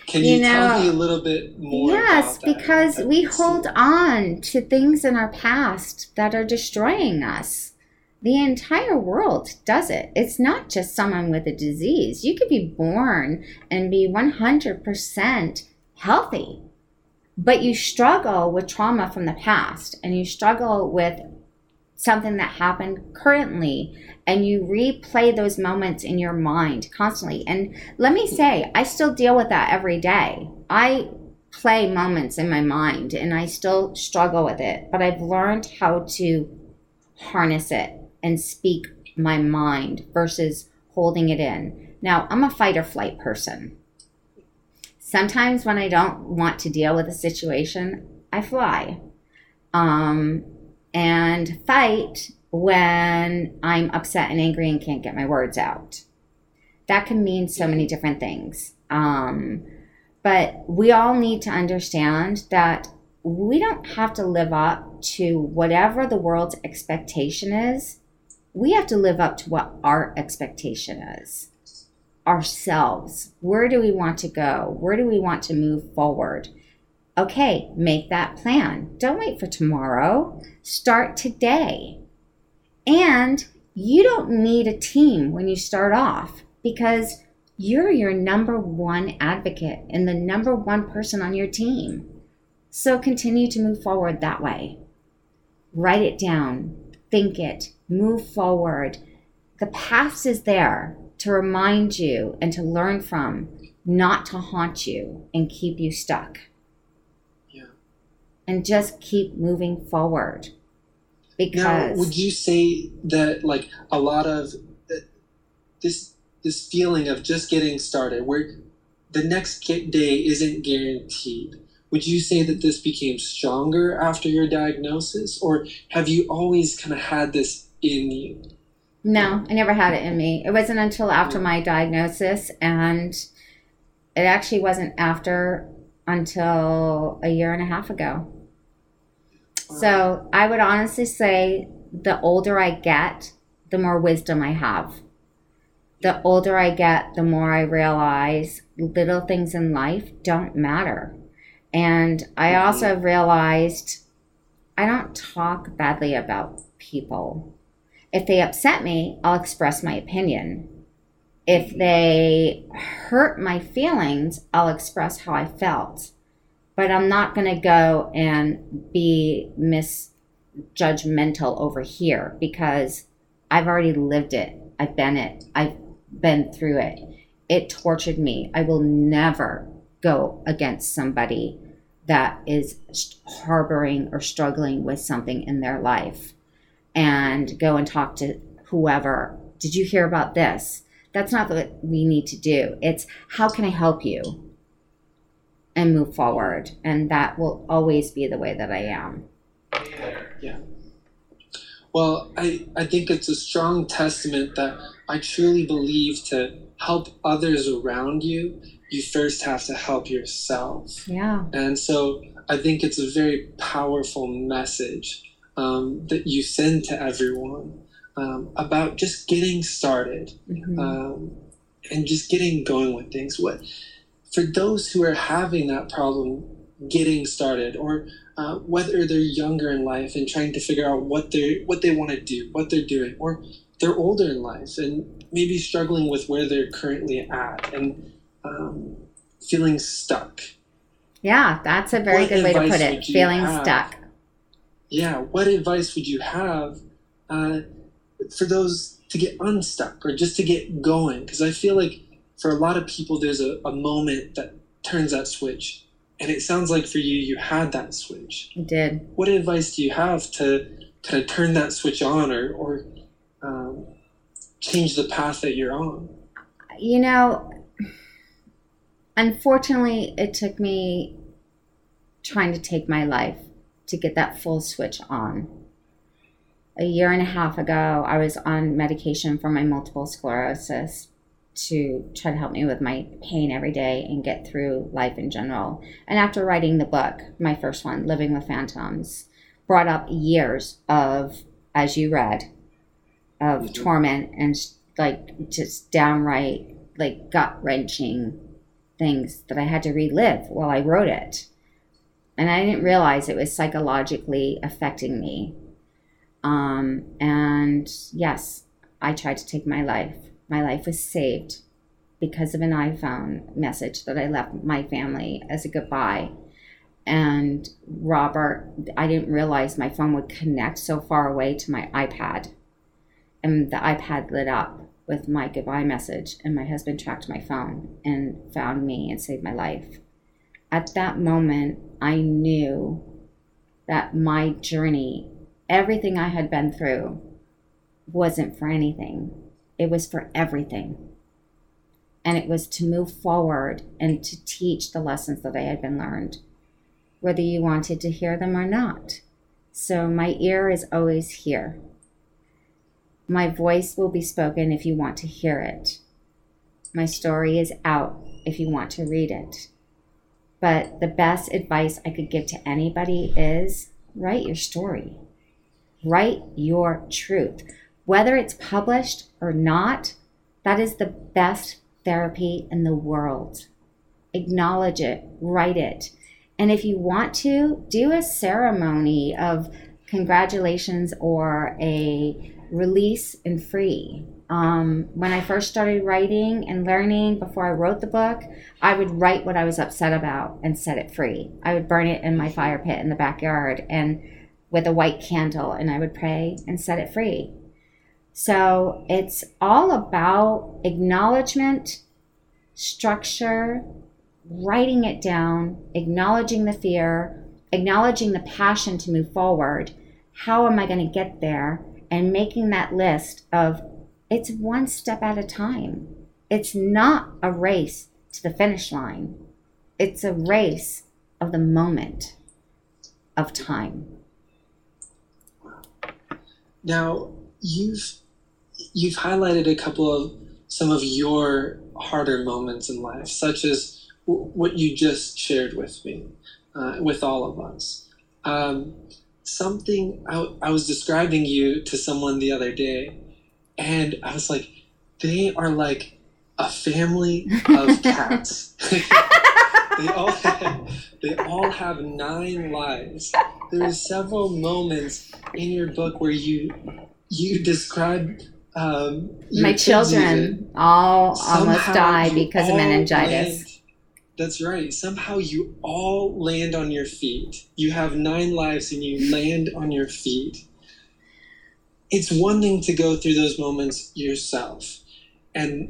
can you, you know, tell me a little bit more? Yes, because we hold on to things in our past that are destroying us. The entire world does it. It's not just someone with a disease. You could be born and be 100% healthy, but you struggle with trauma from the past and you struggle with something that happened currently and you replay those moments in your mind constantly. And let me say, I still deal with that every day. I play moments in my mind and I still struggle with it, but I've learned how to harness it and speak my mind versus holding it in. Now, I'm a fight or flight person. Sometimes when I don't want to deal with a situation, I fly um, and fight when I'm upset and angry and can't get my words out. That can mean so many different things. Um, but we all need to understand that we don't have to live up to whatever the world's expectation is we have to live up to what our expectation is ourselves. Where do we want to go? Where do we want to move forward? Okay, make that plan. Don't wait for tomorrow. Start today. And you don't need a team when you start off because you're your number one advocate and the number one person on your team. So continue to move forward that way. Write it down, think it, move forward. The past is there to remind you and to learn from, not to haunt you and keep you stuck. Yeah. And just keep moving forward. Because now, would you say that like a lot of uh, this this feeling of just getting started, where the next day isn't guaranteed? would you say that this became stronger after your diagnosis or have you always kind of had this in you no i never had it in me it wasn't until after my diagnosis and it actually wasn't after until a year and a half ago so i would honestly say the older i get the more wisdom i have the older i get the more i realize little things in life don't matter and I mm-hmm. also realized I don't talk badly about people. If they upset me, I'll express my opinion. If they hurt my feelings, I'll express how I felt. But I'm not going to go and be misjudgmental over here because I've already lived it. I've been it. I've been through it. It tortured me. I will never go against somebody that is harboring or struggling with something in their life and go and talk to whoever. Did you hear about this? That's not what we need to do. It's how can I help you and move forward? And that will always be the way that I am. Yeah. Well, I, I think it's a strong testament that I truly believe to help others around you you first have to help yourself. Yeah. And so I think it's a very powerful message um, that you send to everyone um, about just getting started mm-hmm. um, and just getting going with things. What for those who are having that problem getting started or uh, whether they're younger in life and trying to figure out what they what they want to do, what they're doing, or they're older in life and maybe struggling with where they're currently at and um, feeling stuck. Yeah, that's a very What good way to put it. Feeling have? stuck. Yeah, what advice would you have uh, for those to get unstuck or just to get going? Because I feel like for a lot of people, there's a, a moment that turns that switch. And it sounds like for you, you had that switch. I did. What advice do you have to kind of turn that switch on or, or um, change the path that you're on? You know, unfortunately, it took me trying to take my life to get that full switch on. A year and a half ago, I was on medication for my multiple sclerosis to try to help me with my pain every day and get through life in general. And after writing the book, my first one, Living with Phantoms, brought up years of, as you read, of Mhm. torment and like just downright like gut wrenching things that I had to relive while I wrote it. And I didn't realize it was psychologically affecting me. Um, and yes, I tried to take my life. My life was saved because of an iPhone message that I left my family as a goodbye. And Robert, I didn't realize my phone would connect so far away to my iPad. And the iPad lit up with my goodbye message, and my husband tracked my phone and found me and saved my life. At that moment, I knew that my journey, everything I had been through, wasn't for anything. It was for everything. And it was to move forward and to teach the lessons that I had been learned, whether you wanted to hear them or not. So my ear is always here. My voice will be spoken if you want to hear it. My story is out if you want to read it. But the best advice I could give to anybody is write your story. Write your truth. Whether it's published or not, that is the best therapy in the world. Acknowledge it, write it. And if you want to, do a ceremony of congratulations or a release and free. Um, when I first started writing and learning before I wrote the book, I would write what I was upset about and set it free. I would burn it in my fire pit in the backyard and with a white candle, and I would pray and set it free. So it's all about acknowledgement, structure, writing it down, acknowledging the fear, acknowledging the passion to move forward. How am I going to get there? And making that list of it's one step at a time. It's not a race to the finish line, it's a race of the moment of time. Now, you've you've highlighted a couple of some of your harder moments in life, such as w- what you just shared with me, uh, with all of us. Um, something I, I was describing you to someone the other day, and I was like, they are like a family of cats. they all have, they all have nine lives. There's several moments in your book where you you describe um, My children all almost Somehow you because of meningitis. land- that's right. Somehow you all land on your feet. You have nine lives and you land on your feet. It's one thing to go through those moments yourself, and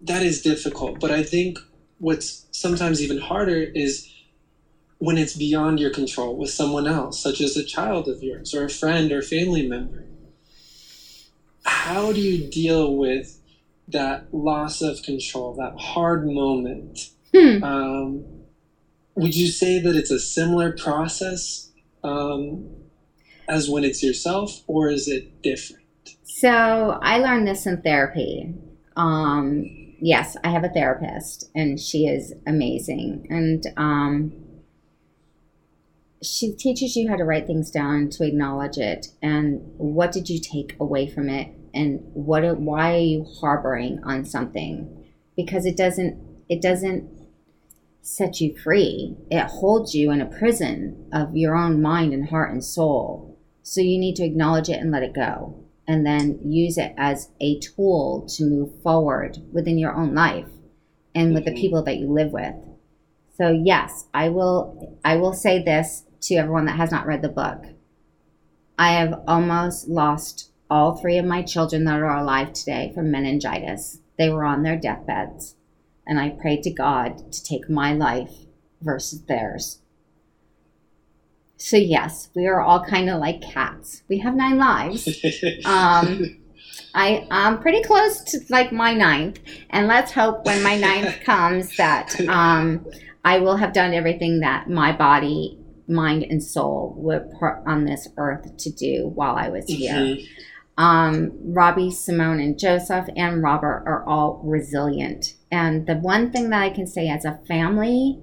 that is difficult. But I think what's sometimes even harder is when it's beyond your control with someone else, such as a child of yours or a friend or family member. How do you deal with that loss of control, that hard moment? Hmm. Um, would you say that it's a similar process um, as when it's yourself, or is it different? So I learned this in therapy. Um, yes, I have a therapist, and she is amazing. And um, she teaches you how to write things down, to acknowledge it, and what did you take away from it, and what? are- Why are you harboring on something? Because it doesn't. It doesn't set you free. It holds you in a prison of your own mind and heart and soul. So you need to acknowledge it and let it go. And then use it as a tool to move forward within your own life and with the Mhm. people that you live with. So yes, I will I will say this to everyone that has not read the book. I have almost lost all three of my children that are alive today from meningitis. They were on their deathbeds, and I prayed to God to take my life versus theirs. So yes, we are all kind of like cats. We have nine lives. Um, I I'm pretty close to like my ninth, and let's hope when my ninth comes that um, I will have done everything that my body, mind, and soul were put on this earth to do while I was here. Mhm. Um, Robbie, Simone, and Joseph and Robert are all resilient. And the one thing that I can say as a family,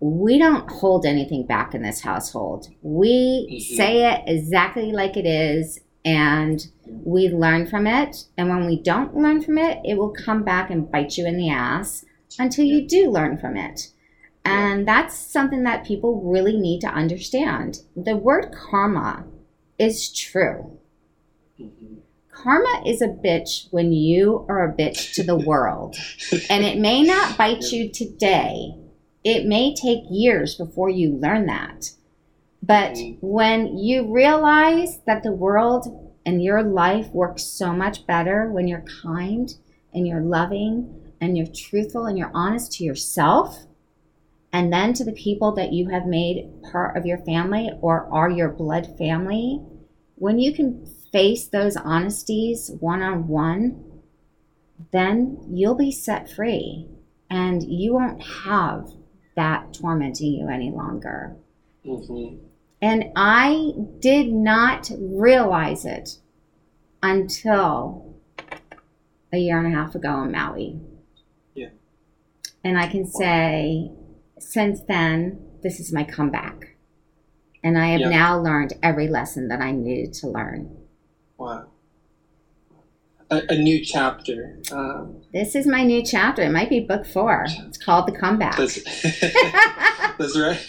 we don't hold anything back in this household. We Mhm. say it exactly like it is, and we learn from it. And when we don't learn from it, it will come back and bite you in the ass until you do learn from it. And that's something that people really need to understand. The word karma is true. Karma is a bitch when you are a bitch to the world. And it may not bite you today. It may take years before you learn that. But when you realize that the world and your life works so much better when you're kind and you're loving and you're truthful and you're honest to yourself and then to the people that you have made part of your family or are your blood family, when you can face those honesties one on one, then you'll be set free and you won't have that tormenting you any longer. Mhm. And I did not realize it until a year and a half ago in Maui. Yeah. And I can say, since then, this is my comeback. And I have Yeah. now learned every lesson that I needed to learn. Wow. A, a new chapter. Um, This is my new chapter. It might be book four. It's called The Comeback. that's, that's right.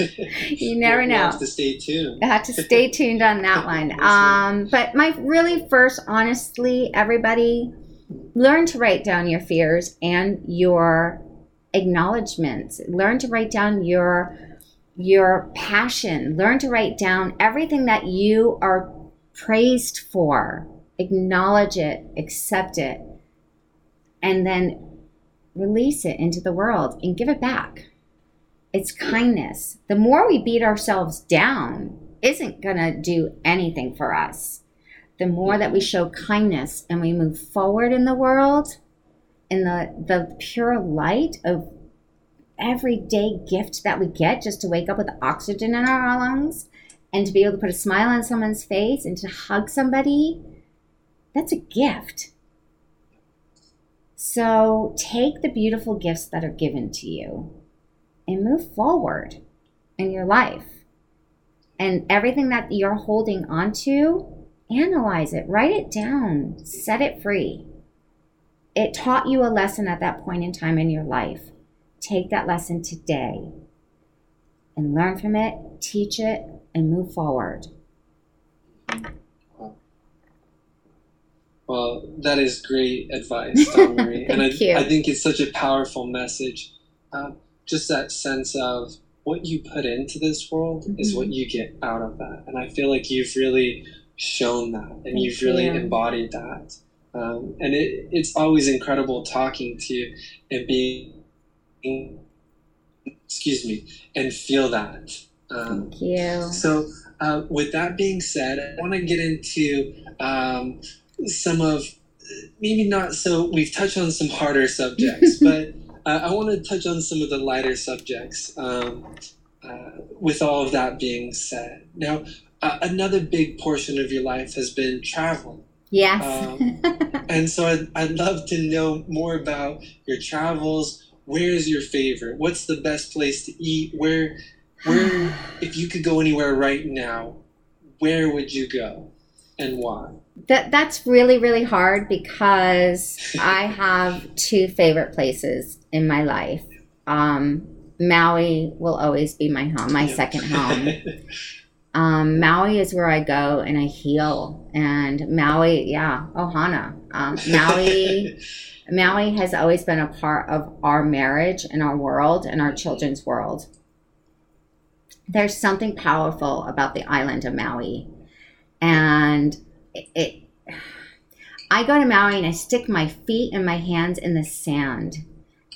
You never know. have to stay tuned. I have to stay tuned on that one. Um, but my really first, honestly, everybody, learn to write down your fears and your acknowledgments. Learn to write down your your passion. Learn to write down everything that you are praised for. Acknowledge it, accept it, and then release it into the world and give it back. It's kindness. The more we beat ourselves down isn't going to do anything for us. The more that we show kindness and we move forward in the world, in the, the pure light of everyday gift that we get just to wake up with oxygen in our lungs and to be able to put a smile on someone's face and to hug somebody, that's a gift. So take the beautiful gifts that are given to you and move forward in your life. And everything that you're holding onto, analyze it, write it down, set it free. It taught you a lesson at that point in time in your life. Take that lesson today and learn from it, teach it, and move forward. Well, that is great advice, Donna Marie. and I, you. I think it's such a powerful message. Um, just that sense of what you put into this world is Mhm. what you get out of that. And I feel like you've really shown that and Thank you've really you. embodied that. Um, and it, it's always incredible talking to you and being, excuse me, and feel that. Um, Thank you. so, uh, with that being said, I want to get into um, some of maybe not so. We've touched on some harder subjects, but uh, I want to touch on some of the lighter subjects. Um, uh, with all of that being said, now uh, another big portion of your life has been traveling, Yes. Um, and so I'd, I'd love to know more about your travels. Where is your favorite? What's the best place to eat? Where where if you could go anywhere right now, where would you go and why? That that's really really hard because I have two favorite places in my life. Um, Maui will always be my home, my Yeah. second home. Um, Maui is where I go and I heal. And Maui, yeah, Ohana. Um, Maui, Maui has always been a part of our marriage and our world and our children's world. There's something powerful about the island of Maui, and it. it I go to Maui and I stick my feet and my hands in the sand,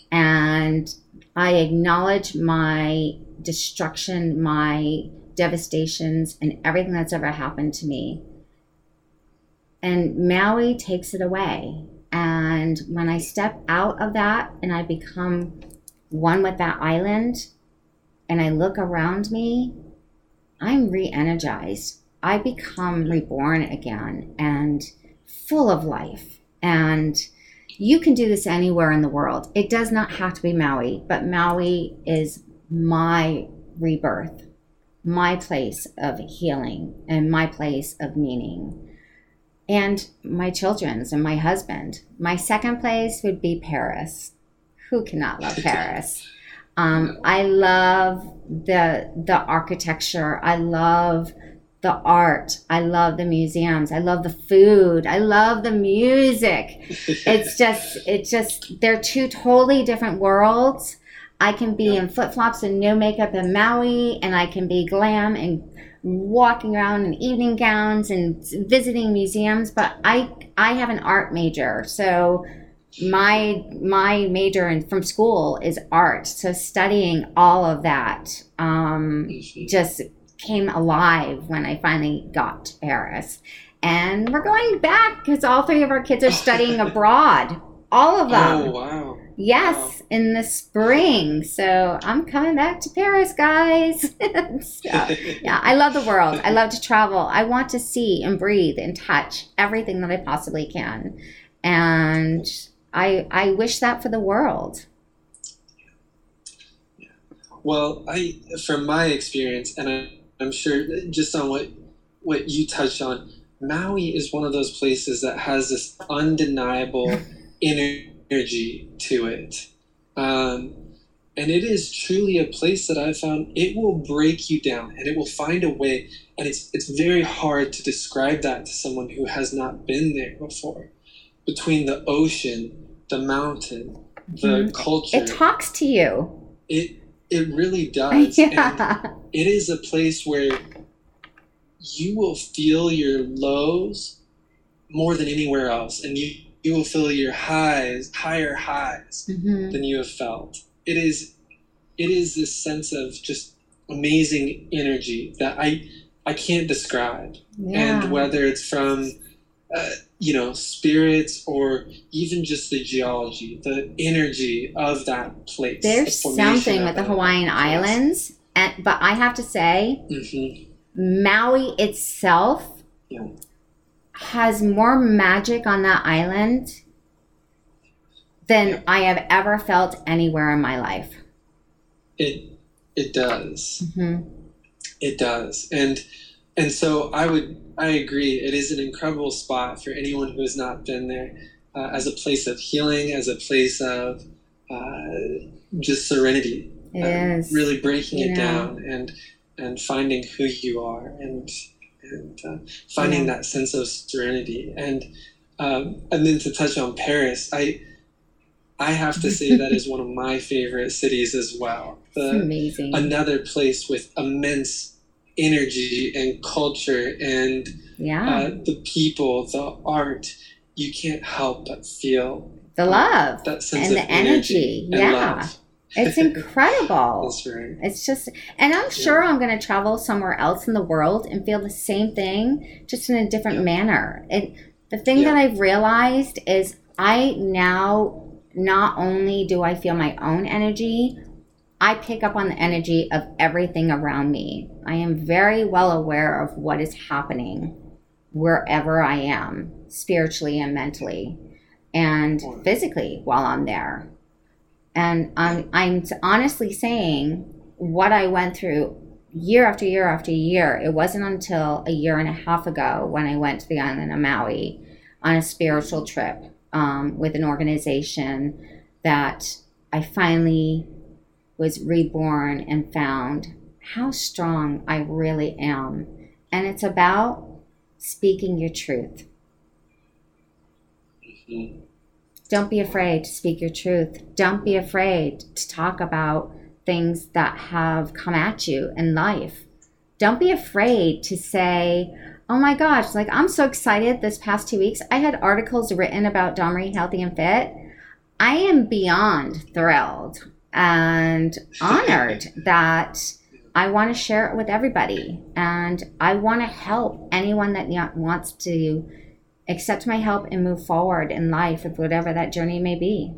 and I acknowledge my destruction, my devastations, and everything that's ever happened to me. And Maui takes it away. And when I step out of that and I become one with that island and I look around me, I'm re energized. I become reborn again and full of life. And you can do this anywhere in the world. It does not have to be Maui, but Maui is my rebirth, my place of healing, and my place of meaning. And my children's and my husband. My second place would be Paris. Who cannot love Paris? Um, I love the the architecture. I love the art. I love the museums. I love the food. I love the music it's just it's just they're two totally different worlds i can be in flip-flops and no makeup in maui and i can be glam and walking around in evening gowns and visiting museums but i i have an art major so my my major in, from school is art so studying all of that um, just came alive when I finally got to Paris. And we're going back because all three of our kids are studying abroad. All of them. oh wow. yes, in the spring. So I'm coming back to Paris, guys. So, yeah, I love the world. I love to travel. I want to see and breathe and touch everything that I possibly can. And I I wish that for the world. Well, I from my experience, and I, I'm sure just on what what you touched on, Maui is one of those places that has this undeniable energy to it, um, and it is truly a place that I found it will break you down, and it will find a way, and it's it's very hard to describe that to someone who has not been there before. Between the ocean, the mountain, the culture, It talks to you. it it really does. And yeah. it is a place where you will feel your lows more than anywhere else, and you you will feel your highs, higher highs Mhm. than you have felt. It is it is this sense of just amazing energy that I I can't describe. Yeah. And whether it's from uh, you know spirits or even just the geology, the energy of that place. There's something with the Hawaiian Islands, and but I have to say, hmm Maui itself Yeah. has more magic on that island than Yeah. I have ever felt anywhere in my life. It it does. hmm It does. And and so I would I agree. It is an incredible spot for anyone who has not been there, uh, as a place of healing, as a place of uh, just serenity. It um, really breaking you it down and and finding who you are and and uh, finding Yeah. that sense of serenity and um, and then to touch on Paris, I I have to say that is one of my favorite cities as well. The, amazing. another place with immense energy and culture and yeah, uh, the people, the art. You can't help but feel the love. that sense and of the energy, and yeah. It's incredible. That's right. It's just, and I'm sure I'm going to travel somewhere else in the world and feel the same thing, just in a different Yeah. manner. It, the thing Yeah. that I've realized is I now not only do I feel my own energy, I pick up on the energy of everything around me. I am very well aware of what is happening wherever I am, spiritually and mentally, and physically while I'm there. And I'm, I'm honestly saying what I went through year after year after year. It wasn't until a year and a half ago when I went to the island of Maui on a spiritual trip um, with an organization that I finally was reborn and found how strong I really am. And it's about speaking your truth. Mhm. Don't be afraid to speak your truth. Don't be afraid to talk about things that have come at you in life. Don't be afraid to say, oh my gosh, like I'm so excited this past two weeks. I had articles written about Marie Healthy and Fit. I am beyond thrilled and honored that I want to share it with everybody. And I want to help anyone that wants to accept my help and move forward in life with whatever that journey may be.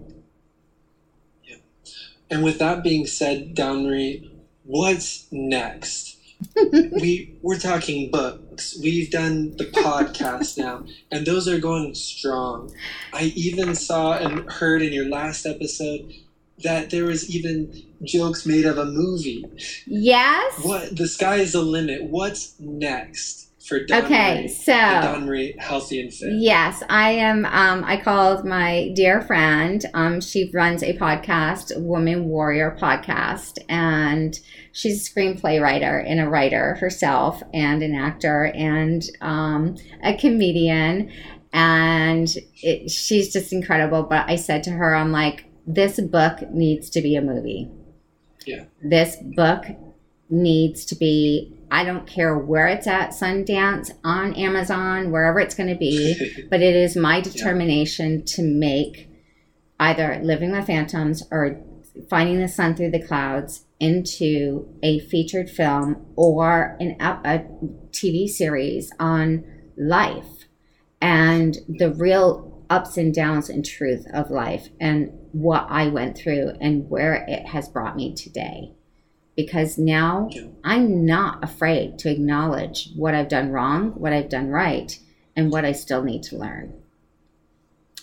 And with that being said, Donna-Marie, what's next? we we're talking books. We've done the podcast now, and those are going strong. I even saw and heard in your last episode that there was even jokes made of a movie. Yes. What the sky is the limit. What's next for Don Okay, Marie so Donna-Marie Healthy and Fit? Yes, I am. Um, I called my dear friend. Um, she runs a podcast, Woman Warrior Podcast, and she's a screenplay writer and a writer herself, and an actor and um, a comedian. And it, she's just incredible. But I said to her, I'm like, this book needs to be a movie. Yeah. This book needs to be. I don't care where it's at, Sundance, on Amazon, wherever it's going to be but it is my determination to make either Living with Phantoms or Finding the Sun Through the Clouds into a featured film or an, a TV series on life and the real ups and downs and truth of life and what I went through and where it has brought me today. Because now I'm not afraid to acknowledge what I've done wrong, what I've done right, and what I still need to learn.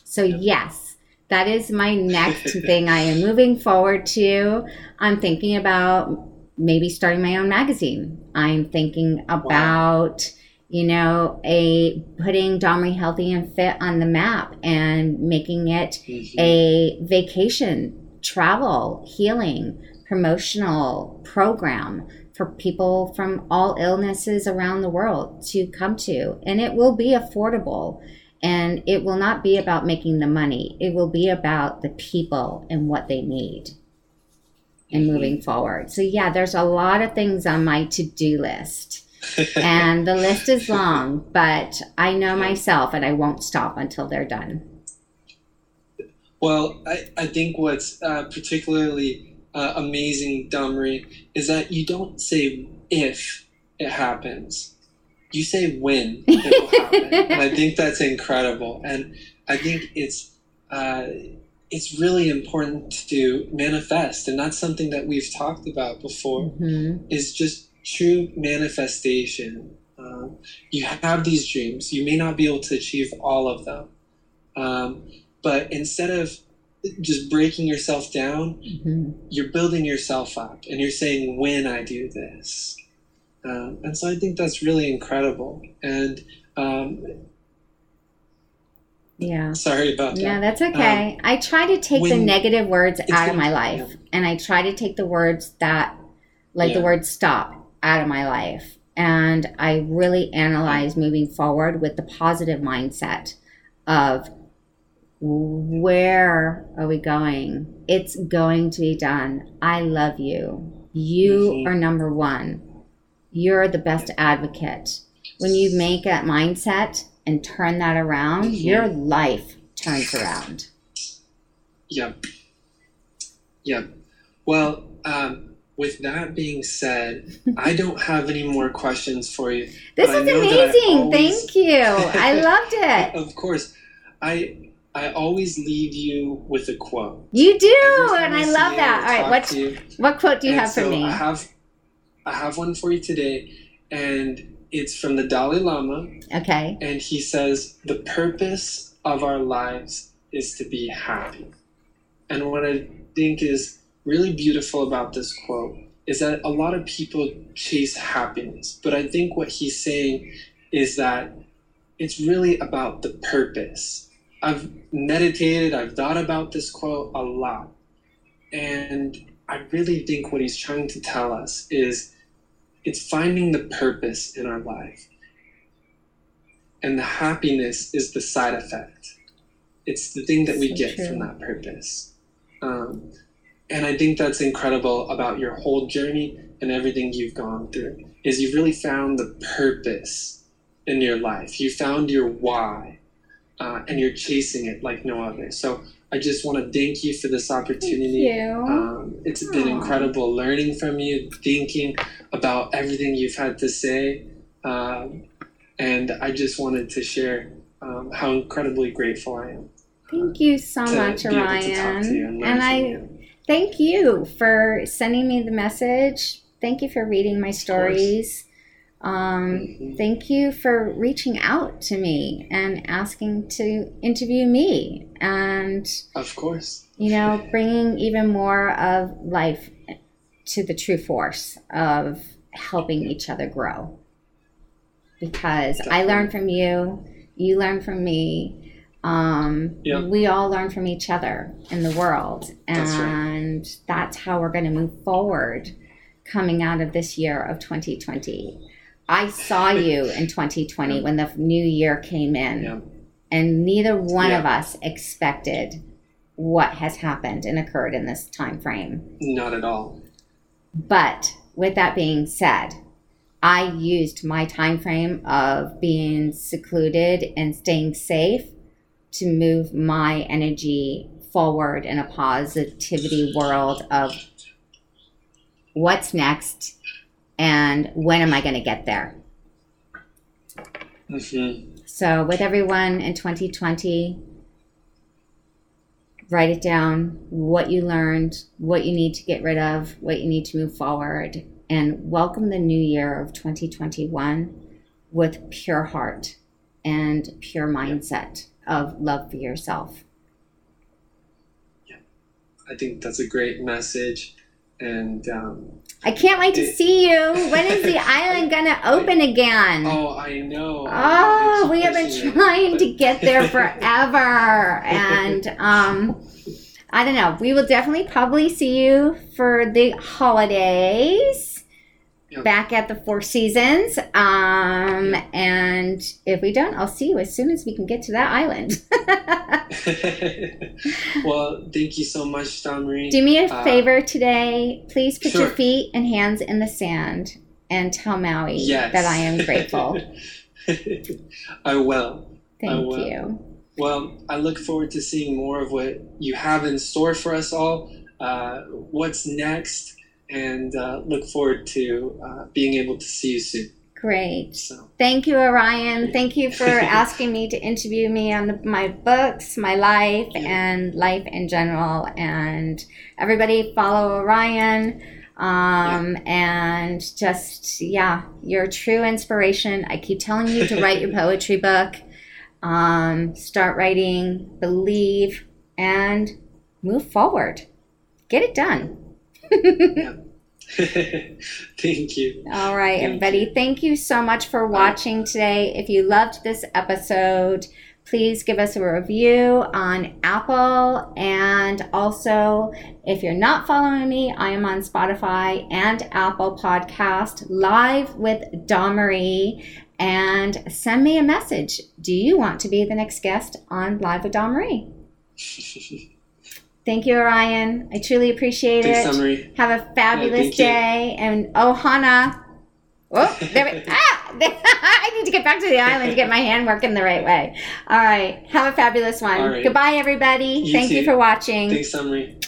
So, yes, that is my next thing I am moving forward to. I'm thinking about maybe starting my own magazine. I'm thinking about, you know, a putting Donna-Marie Healthy and Fit on the map and making it Mhm. a vacation, travel, healing, promotional program for people from all illnesses around the world to come to. And it will be affordable. And it will not be about making the money, it will be about the people and what they need and moving forward. So, yeah, there's a lot of things on my to do list. And the list is long, but I know myself and I won't stop until they're done. Well, I, I think what's uh, particularly uh, amazing, Donna-Marie, is that you don't say if it happens. You say when it will happen. and I think that's incredible. And I think it's uh, it's really important to manifest. And that's something that we've talked about before Mhm. is just true manifestation. Um, you have these dreams. You may not be able to achieve all of them. Um, but instead of just breaking yourself down, Mhm. you're building yourself up and you're saying, when I do this. Um, and so I think that's really incredible. And um, Yeah. sorry about that. No, that's okay. I try to take the negative words out of my life, yeah. and I try to take the words that, like the word stop, out of my life. And I really analyze moving forward with the positive mindset of where are we going? It's going to be done. I love you. You Mhm. are number one. You're the best advocate. When you make that mindset and turn that around, Mhm. your life turns around. Yep. Yep. Well, um, with that being said, I don't have any more questions for you. This is I amazing. always- Thank you. I loved it. Of course, I I always leave you with a quote. You do, and I see love that. All right, what you. what quote do you And have for me? I have I have one for you today, and it's from the Dalai Lama, Okay. and he says, "The purpose of our lives is to be happy." And what I think is really beautiful about this quote is that a lot of people chase happiness, but I think what he's saying is that it's really about the purpose. I've meditated, I've thought about this quote a lot. And I really think what he's trying to tell us is it's finding the purpose in our life. And the happiness is the side effect. It's the thing that we So get true. from that purpose. Um, and I think that's incredible about your whole journey and everything you've gone through is you've really found the purpose in your life. You found your why, uh, and you're chasing it like no other. So I just want to thank you for this Thank opportunity. you. Um, it's been incredible learning from you, thinking about everything you've had to say. Um, and I just wanted to share um, how incredibly grateful I am. Thank you so much, able to to and And I you. Thank you for sending me the message. Thank you for reading my stories. Um, Mhm. thank you for reaching out to me and asking to interview me and, Of course. you know, bringing even more of life to the true force of helping each other grow. Because I learn from you, you learn from me. Um, Yeah. We all learn from each other in the world. That's right. And that's how we're going to move forward coming out of this year of 2020. I saw you in 2020 when the new year came in, Yeah. and neither one Yeah. of us expected what has happened and occurred in this time frame. Not at all. But with that being said, I used my time frame of being secluded and staying safe to move my energy forward in a positivity world of what's next and when am I going to get there. hmm So, with everyone in 2020, write it down what you learned, what you need to get rid of, what you need to move forward, and welcome the new year of 2021 with pure heart and pure mindset of love for yourself. Yeah, I think that's a great message. And um, I can't wait to see you. When is the island going to open again? oh, I know. Oh, we have been it, trying to get there forever. and um, I don't know. We will definitely probably see you for the holidays Back at the Four Seasons. Um, And if we don't, I'll see you as soon as we can get to that island. well, thank you so much, Donna-Marie. Do me a Uh, favor today. Please put your feet and hands in the sand and tell Maui yes. that I am grateful. I will. Thank will. you. Well, I look forward to seeing more of what you have in store for us all. Uh, what's next? And uh, look forward to uh, being able to see you soon. Great. So, Thank you, Orion. Thank you for asking me to interview me on the, my books, my life, Yeah. and life in general. And everybody follow Orion. Um, And just, yeah, you're a true inspiration. I keep telling you to write your poetry book, um, start writing, believe, and move forward. Get it done. thank you. All right, Thank everybody. Thank you so much for watching today. If you loved this episode, please give us a review on Apple. And also, if you're not following me, I am on Spotify and Apple Podcast live with Marie. And send me a message. Do you want to be the next guest on Live with Marie? Thank you, Orion. I truly appreciate Thanks, it. Have a fabulous you. day. And oh, Hannah. Oh, there we, ah, I need to get back to the island to get my hand working the right way. All right. Have a fabulous one. Right. Goodbye, everybody. You Thank you for watching. Thanks, Marie.